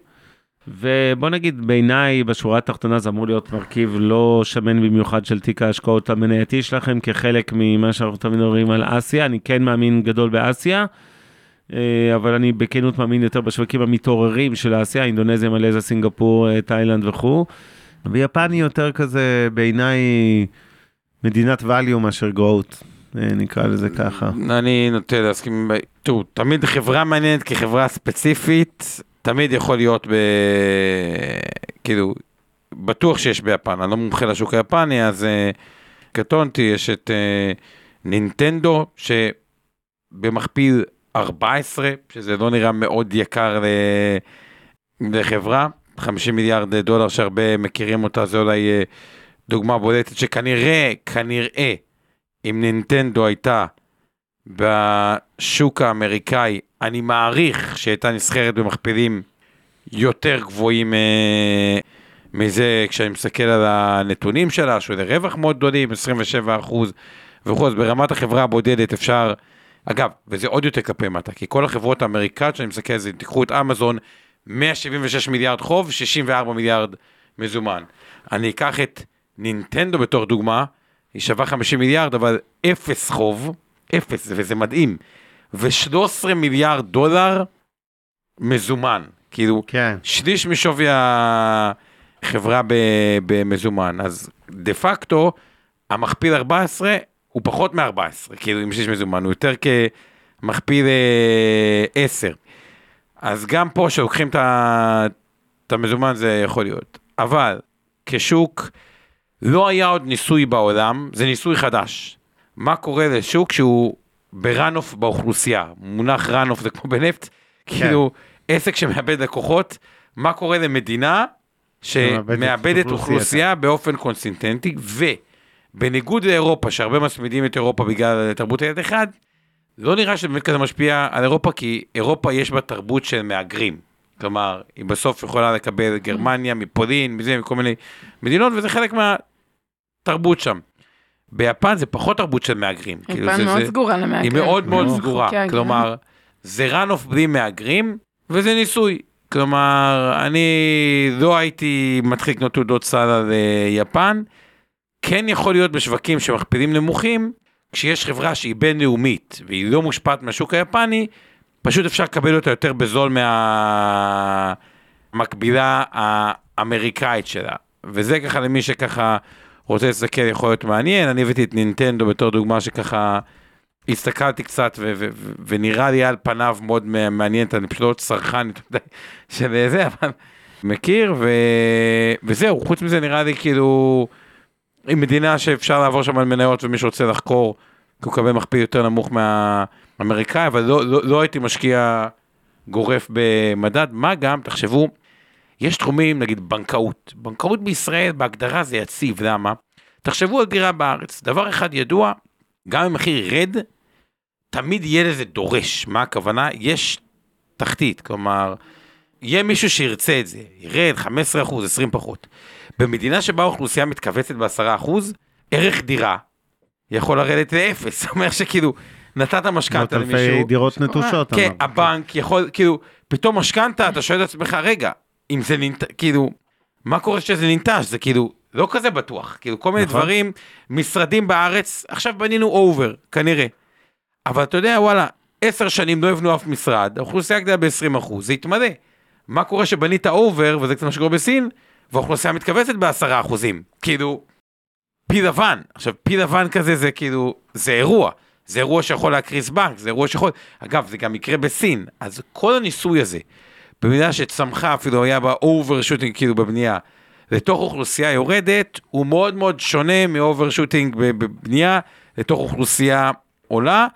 ובוא נגיד, בעיניי, בשורה התחתונה זה אמור להיות מרכיב לא שמן במיוחד של תיק ההשקעות המנייתי שלכם, כחלק ממה שאנחנו תמיד מדברים על אסיה, אני כן מאמין גדול באסיה. אה, אבל אני בכנות מאמין יותר בשווקים המתעוררים של אסיה, אינדונזיה, מלזיה, סינגפור, אה, תאילנד וכו'. ביפן היא יותר כזה, בעיניי, מדינת value מאשר growth, אה, נקרא לזה ככה. אני נוטה להסכים, תראו, תמיד חברה מעניינת כחברה ספציפית, תמיד יכול להיות ב... כאילו, בטוח שיש ביפן, אני לא מומחה לשוק היפני, אז קטונתי, יש את נינטנדו, שבמכפיל 14, שזה לא נראה מאוד יקר. לחברה, 50 מיליארד דולר שהרבה מכירים אותה, זה אולי uh, דוגמה בולטת שכנראה, כנראה, אם נינטנדו הייתה בשוק האמריקאי, אני מעריך שהייתה נסחרת במכפילים יותר גבוהים אה, מזה כשאני מסתכל על הנתונים שלה, שזה רווח מאוד גדולים, 27 אחוז וכו', אז ברמת החברה הבודדת אפשר, אגב, וזה עוד יותר כלפי מטה, כי כל החברות האמריקאיות שאני מסתכל על זה, תיקחו את אמזון, 176 מיליארד חוב, 64 מיליארד מזומן. אני אקח את נינטנדו בתור דוגמה, היא שווה 50 מיליארד, אבל אפס חוב, אפס, וזה מדהים, ו-13 מיליארד דולר מזומן, כאילו, כן. שליש משווי החברה במזומן, אז דה פקטו, המכפיל 14 הוא פחות מ-14, כאילו עם שליש מזומן, הוא יותר כמכפיל אה, 10. אז גם פה שלוקחים את המזומן זה יכול להיות, אבל כשוק לא היה עוד ניסוי בעולם, זה ניסוי חדש. מה קורה לשוק שהוא בראנוף באוכלוסייה, מונח ראנוף זה כמו בנפט, כאילו עסק שמאבד לקוחות, מה קורה למדינה שמאבדת אוכלוסייה. אוכלוסייה באופן קונסינטנטי, ובניגוד לאירופה, שהרבה מצמידים את אירופה בגלל תרבות הילד אחד, לא נראה שזה באמת כזה משפיע על אירופה, כי אירופה יש בה תרבות של מהגרים. כלומר, היא בסוף יכולה לקבל גרמניה, מפולין, מזה, מכל מיני מדינות, וזה חלק מהתרבות שם. ביפן זה פחות תרבות של מהגרים. כאילו, יפן זה- מאוד זה- סגורה היא למהגרים. מאוד מאוד מאוד. סגורה, ההגירה. כלומר, זה run-off בלי מהגרים, וזה ניסוי. כלומר, אני לא הייתי מתחיל לקנות תעודות סל על אה, יפן, כן יכול להיות בשווקים שמכפילים נמוכים, כשיש חברה שהיא בינלאומית והיא לא מושפעת מהשוק היפני, פשוט אפשר לקבל אותה יותר בזול מהמקבילה האמריקאית שלה. וזה ככה למי שככה רוצה להסתכל יכול להיות מעניין, אני הבאתי את נינטנדו בתור דוגמה שככה הסתכלתי קצת ונראה לי על פניו מאוד מע- מעניינת, אני פשוט לא צרכן של זה, אבל מכיר ו- וזהו, חוץ מזה נראה לי כאילו, היא מדינה שאפשר לעבור שם על מניות ומי שרוצה לחקור, כי הוא מקבל מכפיל יותר נמוך מהאמריקאי, אבל לא, לא, לא הייתי משקיע גורף במדד, מה גם, תחשבו, יש תחומים, נגיד בנקאות, בנקאות בישראל בהגדרה זה יציב, למה? תחשבו על דירה בארץ, דבר אחד ידוע, גם אם מחיר ירד, תמיד יהיה לזה דורש, מה הכוונה? יש תחתית, כלומר, יהיה מישהו שירצה את זה, ירד 15 אחוז, 20 פחות. במדינה שבה האוכלוסייה מתכווצת ב-10 אחוז, ערך דירה יכול לרדת לאפס. זאת אומרת שכאילו, נתת מאות משכנתה אלפי למישהו, דירות נטושות. כן. הבנק יכול, כאילו, פתאום משכנתה, אתה שואל את עצמך, רגע, אם זה ננט... כאילו, מה קורה שזה ננטש? זה כאילו, לא כזה בטוח. כאילו, כל מיני נכון. דברים, משרדים בארץ, עכשיו בנינו over, כנראה. אבל אתה יודע, וואלה, עשר שנים לא יבנו אף משרד, האוכלוסייה גדלה ב-20%, זה יתמלא. מה קורה שבנית over, וזה קצת מה שקורה בסין, והאוכלוסייה מתכווצת ב-10%. כאילו, פיל לבן. עכשיו, פיל לבן כזה זה כאילו, זה אירוע. זה אירוע שיכול להקריס בנק, זה אירוע שיכול... אגב, זה גם יקרה בסין. אז כל הניסוי הזה, במדינה שצמחה, אפילו היה בה overshooting כאילו בבנייה, לתוך אוכלוסייה יורדת, הוא מאוד מאוד שונה מ-overshooting בבנייה לתוך אוכלוסייה עולה,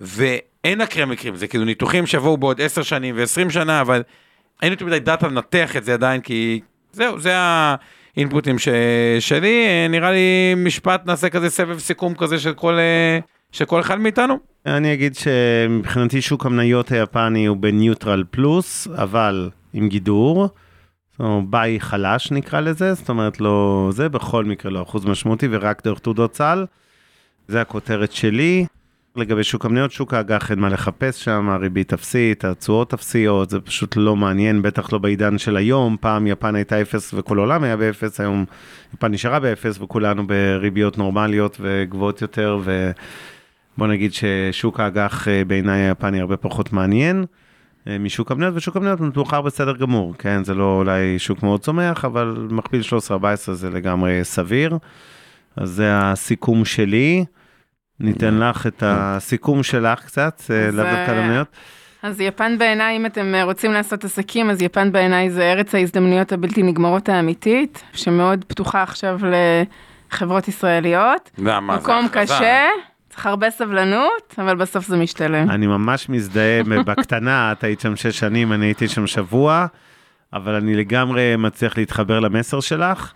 ואין חקרי מקרים, זה כאילו ניתוחים שיבואו בעוד 10 שנים ו-20 שנה, אבל אין יותר מדי data לנתח את זה עדיין, כי זהו, זה האינפוטים ש... שלי, נראה לי משפט, נעשה כזה סבב סיכום כזה של כל, אה, של כל אחד מאיתנו. אני אגיד שמבחינתי שוק המניות היפני הוא בניוטרל פלוס, אבל עם גידור. אומרת, buy חלש נקרא לזה, זאת אומרת לא זה, בכל מקרה לא אחוז משמעותי ורק דרך תעודות סל. זה הכותרת שלי. לגבי שוק המניות, שוק האג"ח אין מה לחפש שם, הריבית אפסית, התשואות אפסיות, זה פשוט לא מעניין, בטח לא בעידן של היום, פעם יפן הייתה אפס וכל העולם היה באפס, היום יפן נשארה באפס וכולנו בריביות נורמליות וגבוהות יותר, ובוא נגיד ששוק האג"ח אה, בעיניי היפני הרבה פחות מעניין. אה, משוק המניות, ושוק המניות מתומחר בסדר גמור, כן, זה לא אולי שוק מאוד צומח, אבל מכפיל 13-14 זה לגמרי סביר. אז זה הסיכום שלי. ניתן לך את הסיכום שלך קצת, אה, אז, לאו דווקא אה, למניות. אז יפן בעיניי, אם אתם אה, רוצים לעשות עסקים, אז יפן בעיניי זה ארץ ההזדמנויות הבלתי נגמרות האמיתית, שמאוד פתוחה עכשיו לחברות ישראליות. למה? מקום. קשה, צריך הרבה סבלנות, אבל בסוף זה משתלם. אני ממש מזדהה בקטנה, את היית שם שש שנים, אני הייתי שם שבוע, אבל אני לגמרי מצליח להתחבר למסר שלך,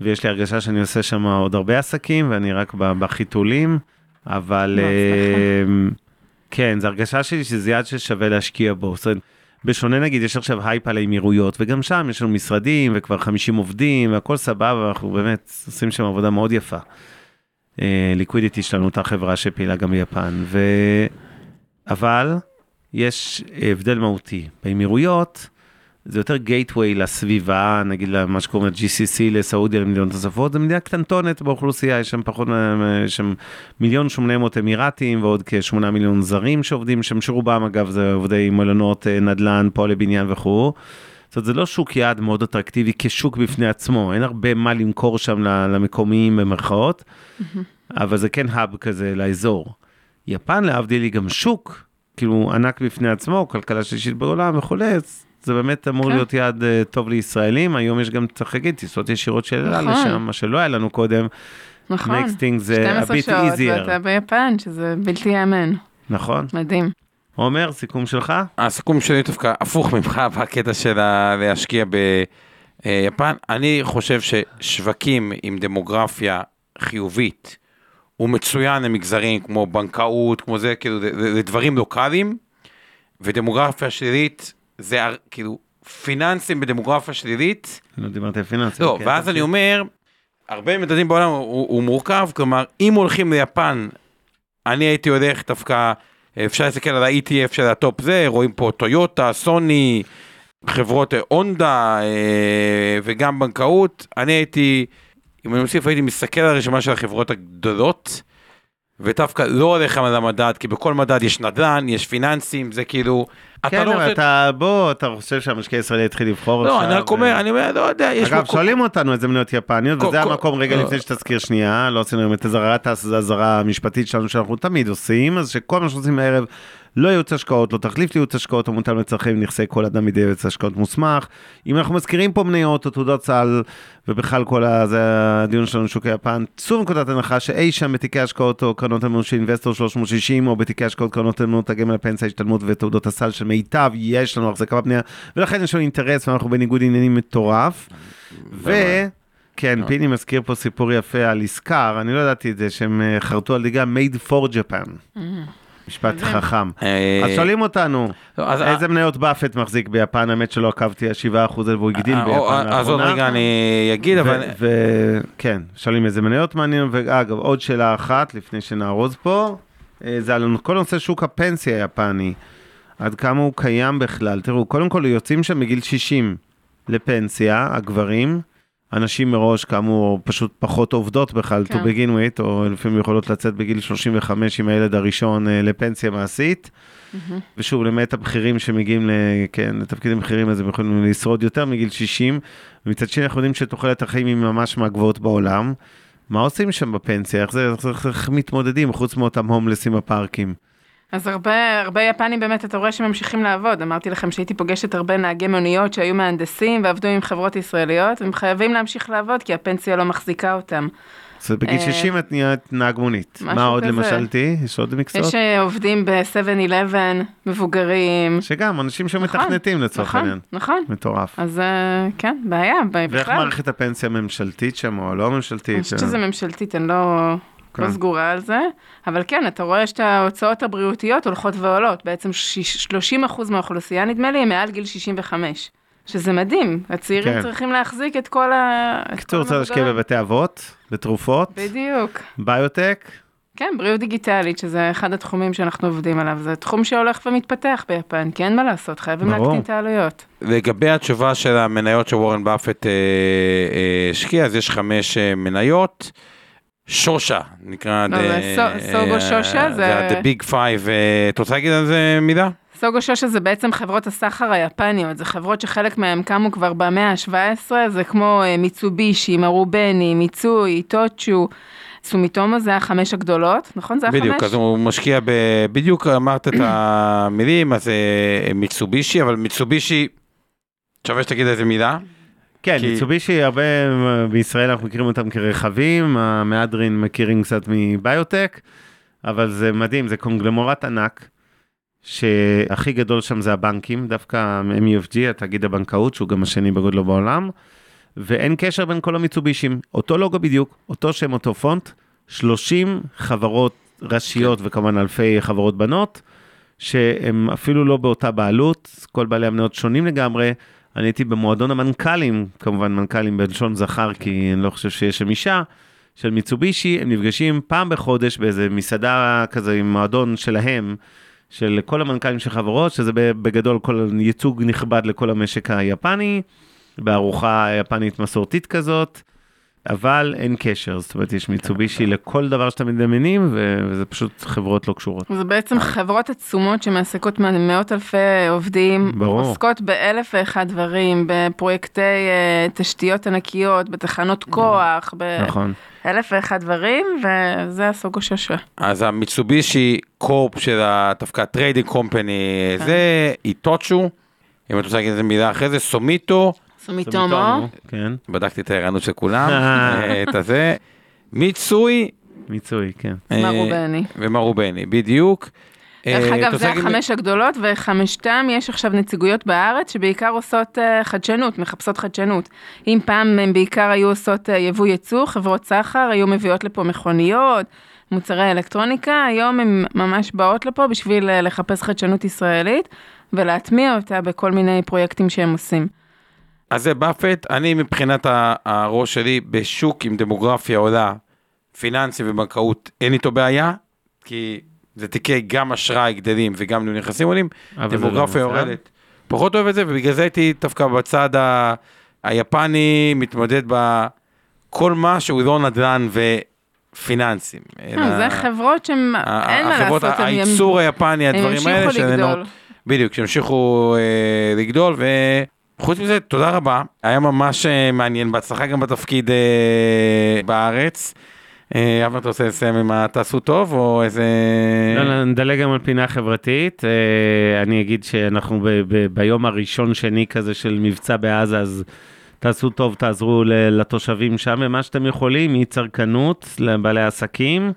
ויש לי הרגשה שאני עושה שם עוד הרבה עסקים, ואני רק בחיתולים, אבל. אה, כן, זו הרגשה שלי שזה יעד ששווה להשקיע בו. זאת אומרת, בשונה נגיד, יש עכשיו הייפ על האמירויות, וגם שם יש לנו משרדים, וכבר 50 עובדים, והכל סבבה, אנחנו באמת עושים שם עבודה מאוד יפה. ליקווידיטי שלנו אותה חברה שפעילה גם ביפן, ו... אבל יש הבדל מהותי. באמירויות זה יותר גייטווי לסביבה, נגיד למה שקוראים ל-GCC, לסעודיה, למדינות נוספות, זה מדינה קטנטונת באוכלוסייה, יש שם פחות, יש שם מיליון שמונה מאות אמירתים ועוד כשמונה מיליון זרים שעובדים שם, שרובם אגב זה עובדי מלונות, אה, נדל"ן, פועלי בניין וכו'. זאת אומרת, זה לא שוק יעד מאוד אטרקטיבי כשוק בפני עצמו, אין הרבה מה למכור שם למקומיים במרכאות, אבל זה כן האב כזה לאזור. יפן להבדיל היא גם שוק, כאילו ענק בפני עצמו, כלכלה שלישית בעולם וכולי, אז זה באמת אמור כן. להיות יעד אה, טוב לישראלים, היום יש גם, צריך להגיד, טיסות ישירות של אל על נכון. לשם, מה שלא היה לנו קודם, נכון. next thing זה a 12 bit שעות easier, ואתה ביפן, שזה בלתי ייאמן. נכון? מדהים. עומר, סיכום שלך? הסיכום שלי דווקא הפוך ממך בקטע של להשקיע ביפן. אני חושב ששווקים עם דמוגרפיה חיובית הוא מצוין למגזרים כמו בנקאות, כמו זה, כאילו, זה- זה- זה דברים לוקאליים, ודמוגרפיה שלילית זה כאילו פיננסים בדמוגרפיה שלילית. לא דיברתי על פיננסים. לא, אוקיי, ואז אני תמשיך. אומר, הרבה מדדים בעולם הוא, הוא מורכב, כלומר, אם הולכים ליפן, אני הייתי הולך דווקא, אפשר להסתכל על ה-ETF של ה-top זה, רואים פה טויוטה, סוני, חברות אה, הונדה אה, וגם בנקאות, אני הייתי, אם אני מוסיף, הייתי מסתכל על הרשימה של החברות הגדולות, ודווקא לא הולך על המדד, כי בכל מדד יש נדל"ן, יש פיננסים, זה כאילו, אתה כן, לא אבל רוצה... אתה, בוא, אתה חושב שהמשקיע הישראלי יתחיל לבחור לא, עכשיו? אני רק אומר, ו- אני אומר, לא יודע, יש אגב, פה- שואלים אותנו איזה מניות יפניות, כל- וזה כל- המקום רגע אה. לפני שתזכיר שנייה, לא עשינו את אזהרת האזהרה המשפטית שלנו שאנחנו תמיד עושים, אז שכל מה שעושים הערב, לא ייעוץ השקעות, לא תחליף לייעוץ השקעות המוטל לצרכים נכסי כל אדם בידי ייעוץ השקעות מוסמך. אם אנחנו מזכירים פה מניות או תעודות סל, ובכלל כל ה- זה הדיון שלנו שוק היפן, צאו נקודת הנחה שאי שם בתיקי השקעות או קרנות הנאמנות של אינבסטור 360, או בתיקי השקעות קרנות הנאמנות הגמל הפנסיה השתלמות ותעודות הסל של מיטב, יש לנו החזקה בפנייה, ולכן יש לנו אינטרס ואנחנו בניגוד עניינים מטורף. ו... כן, פיני מזכיר פה סיפור יפה על ישקר, אני לא ידעתי את זה, שהם אה, חרטו על דיגה made for Japan. משפט. חכם. אה, אז שואלים אותנו, לא, אז- איזה מניות באפט מחזיק ביפן? האמת שלא עקבתי, ה-7% האלה והוא הגדיל אה, ביפן או, אז עוד לאחרונה. רגע אני אגיד, אבל... וכן, שואלים איזה מניות מעניין, ואגב, עוד שאלה אחת לפני שנארוז פה, אה, זה על כל נושא שוק הפנסיה היפני, עד כמה הוא קיים בכלל. תראו, קודם כל יוצאים שם בגיל 60 לפנסיה, הגברים, הנשים מראש כאמור פשוט פחות עובדות בכלל, כן. to begin with, או לפעמים יכולות לצאת בגיל 35 עם הילד הראשון אה, לפנסיה מעשית. ושוב, למעט הבכירים שמגיעים ל- כן, לתפקידים בכירים, אז הם יכולים לשרוד יותר מגיל 60. ומצד שני, אנחנו יודעים שתוחלת החיים היא ממש מהגבוהות בעולם. מה עושים שם בפנסיה? איך, זה, איך, איך מתמודדים, חוץ מאותם הומלסים בפארקים? אז הרבה, הרבה יפנים באמת, אתה רואה שממשיכים לעבוד. אמרתי לכם שהייתי פוגשת הרבה נהגי מוניות שהיו מהנדסים ועבדו עם חברות ישראליות, והם חייבים להמשיך לעבוד כי הפנסיה לא מחזיקה אותם. אז בגיל אה, 60 את נהיית נהג מונית. מה עוד. למשל תהיי? יש עוד מקצועות? יש אה, עובדים ב-7-11, מבוגרים. שגם, אנשים שמתכנתים לצורך נכון, העניין. נכון. מטורף. אז אה, כן, בעיה, ב- ואיך בכלל. מערכת הפנסיה הממשלתית שם, או לא ממשלתית? אני חושבת שזה ממשלתית, אני לא, כן. לא סגורה על זה, אבל כן, אתה רואה שההוצאות הבריאותיות הולכות ועולות, בעצם שיש- 30% מהאוכלוסייה, נדמה לי, הם מעל גיל 65, שזה מדהים, הצעירים כן. צריכים להחזיק את כל ה... כל רוצה להשקיע. בבתי אבות, בתרופות, בדיוק. ביוטק, כן, בריאות דיגיטלית, שזה אחד התחומים שאנחנו עובדים עליו, זה תחום שהולך ומתפתח ביפן, כי אין מה לעשות, חייבים. להקטין את העלויות. לגבי התשובה של המניות שוורן באפט אה, אה, השקיע, אז יש חמש אה, מניות. שושה, נקרא... לא, the- זה סו- סוגו אה, שושה, זה- זה ה-The Big Five. אה, את רוצה להגיד על זה מידה? סוגו שושה זה בעצם חברות הסחר היפניות, זה חברות שחלק מהן קמו כבר במאה ה-17, זה כמו אה, מיצובישי, מרובני, מיצוי, טוצ'ו, סומיטומו זה החמש הגדולות, נכון? זה החמש? בדיוק, אז הוא משקיע ב... בדיוק אמרת את המילים, אז אה, מיצובישי, אבל מיצובישי, שווה שתגיד איזה מילה. כן, כי- מיצובישי, הרבה בישראל אנחנו מכירים אותם כרכבים, המהדרין מכירים קצת מביוטק, אבל זה מדהים, זה קונגלמורט ענק, שהכי גדול שם זה הבנקים, דווקא MUFG, התאגיד הבנקאות, שהוא גם השני בגודלו בעולם, ואין קשר בין כל המיצובישים, אותו לוגו בדיוק, אותו שם, אותו פונט, 30 חברות ראשיות וכמובן אלפי חברות בנות, שהם אפילו לא באותה בעלות, כל בעלי המניות שונים לגמרי. אני הייתי במועדון המנכ"לים, כמובן מנכ"לים בלשון זכר, כי אני לא חושב שיש שם אישה, של מיצובישי, הם נפגשים פעם בחודש באיזה מסעדה כזה עם מועדון שלהם, של כל המנכ"לים של חברות, שזה בגדול כל ייצוג נכבד לכל המשק היפני, בארוחה יפנית מסורתית כזאת, אבל אין קשר, זאת אומרת יש מיצובישי לכל דבר שאתם מדמיינים, וזה פשוט חברות לא קשורות. זה בעצם חברות עצומות שמעסיקות מאות אלפי עובדים, ברור. עוסקות באלף ואחד דברים, בפרויקטי אה, תשתיות ענקיות, בתחנות כוח, נכון. באלף ואחד דברים, וזה הסוגו שושה. אז המיצובישי corp של ה- דווקא ה-trading company, זה איטוצ'ו, אם את רוצה להגיד איזה מילה אחרי זה, סומיטו, סומיטומו, כן. בדקתי את הערנות של כולם, את הזה, מיצוי מיצוי, כן. אה, מרובני. ומרובני, בדיוק. דרך אה, אגב, את רוצה זה החמש הגדולות, וחמשתם יש עכשיו נציגויות בארץ שבעיקר עושות אה, חדשנות, מחפשות חדשנות. אם פעם הם בעיקר היו עושות יבוא ייצוא, חברות סחר, היו מביאות לפה מכוניות, מוצרי אלקטרוניקה, היום הן ממש באות לפה בשביל לחפש חדשנות ישראלית ולהטמיע אותה בכל מיני פרויקטים שהם עושים. אז זה באפט, אני מבחינת הראש שלי בשוק עם דמוגרפיה עולה, פיננסי ובנקאות, אין איתו בעיה, כי זה תיקי גם אשראי גדלים וגם נכסים עולים, לא דמוגרפיה מוזר. יורדת. פחות אוהב את זה, ובגלל זה הייתי דווקא בצד ה- היפני, מתמודד בכל מה שהוא לא נדל"ן ופיננסים. אה, זה חברות שהן, ה- אין מה החברות, לעשות, הם- הייצור היפני, הם הדברים האלה, ימשיכו לגדול. שנהנות- בדיוק, שימשיכו אה, לגדול, וחוץ מזה, תודה רבה, היה ממש אה, מעניין, בהצלחה גם בתפקיד אה, בארץ. אה, אבנר, אתה רוצה לסיים עם התעשו טוב, או איזה... לא, לא, נדלג גם על פינה חברתית. אה, אני אגיד שאנחנו ב- ב- ביום הראשון שני כזה של מבצע בעזה, אז תעשו טוב, תעזרו לתושבים שם במה שאתם יכולים, מצרכנות לבעלי עסקים,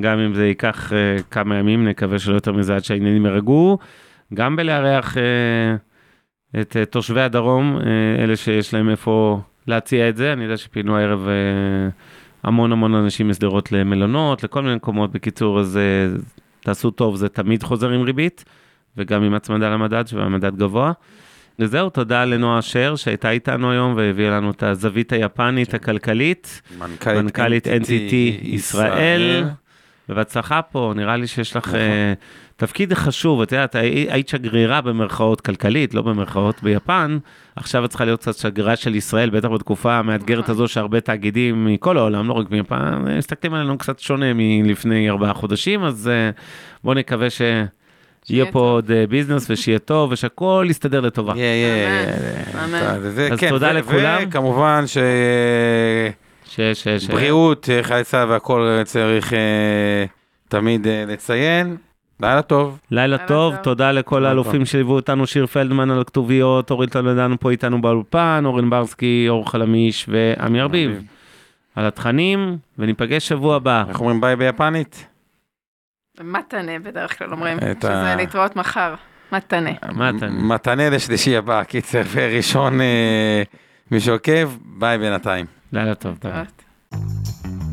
גם אם זה ייקח אה, כמה ימים, נקווה שלא יותר מזה עד שהעניינים ירגעו. גם בלארח אה, את אה, תושבי הדרום, אה, אלה שיש להם איפה להציע את זה. אני יודע שפינו הערב אה, המון המון אנשים משדרות למלונות, לכל מיני מקומות. בקיצור, אז תעשו טוב, זה תמיד חוזר עם ריבית, וגם עם הצמדה למדד, שהמדד גבוה. וזהו, תודה לנועה שר שהייתה איתנו היום והביאה לנו את הזווית היפנית הכלכלית, מנכ"לית NTT ישראל, ובהצלחה פה, נראה לי שיש לך נכון. אה, תפקיד חשוב, את יודעת, הי- היית שגרירה במרכאות כלכלית, לא במרכאות ביפן, עכשיו את צריכה להיות קצת שגרירה של ישראל, בטח בתקופה המאתגרת. הזו שהרבה תאגידים מכל העולם, לא רק מיפן, אה, מסתכלים עלינו קצת שונה מלפני ארבעה חודשים, אז אה, בואו נקווה ש... יהיה פה. עוד אה, ביזנס ושיהיה טוב ושהכול יסתדר לטובה. יהיה, יהיה. יהיה. אז כן, תודה לכולם. וכמובן ש... ש... ש... שבריאות, אה, חיילי צה"ל והכל צריך אה, תמיד אה, לציין. לילה טוב. לילה טוב, טוב. תודה לכל האלופים שליוו אותנו, שיר פלדמן על הכתוביות, אורית טולדנו פה איתנו באולפן, אורן ברסקי, אור חלמיש ועמי ארביב על התכנים, וניפגש שבוע הבא. איך אומרים ביי ביפנית? מתאנה בדרך כלל אומרים, שזה להתראות מחר. מתנה. מתנה. לשלישי הבא, קיצר, וראשון אה, מי שעוקב, ביי בינתיים. לילה טוב. ביי.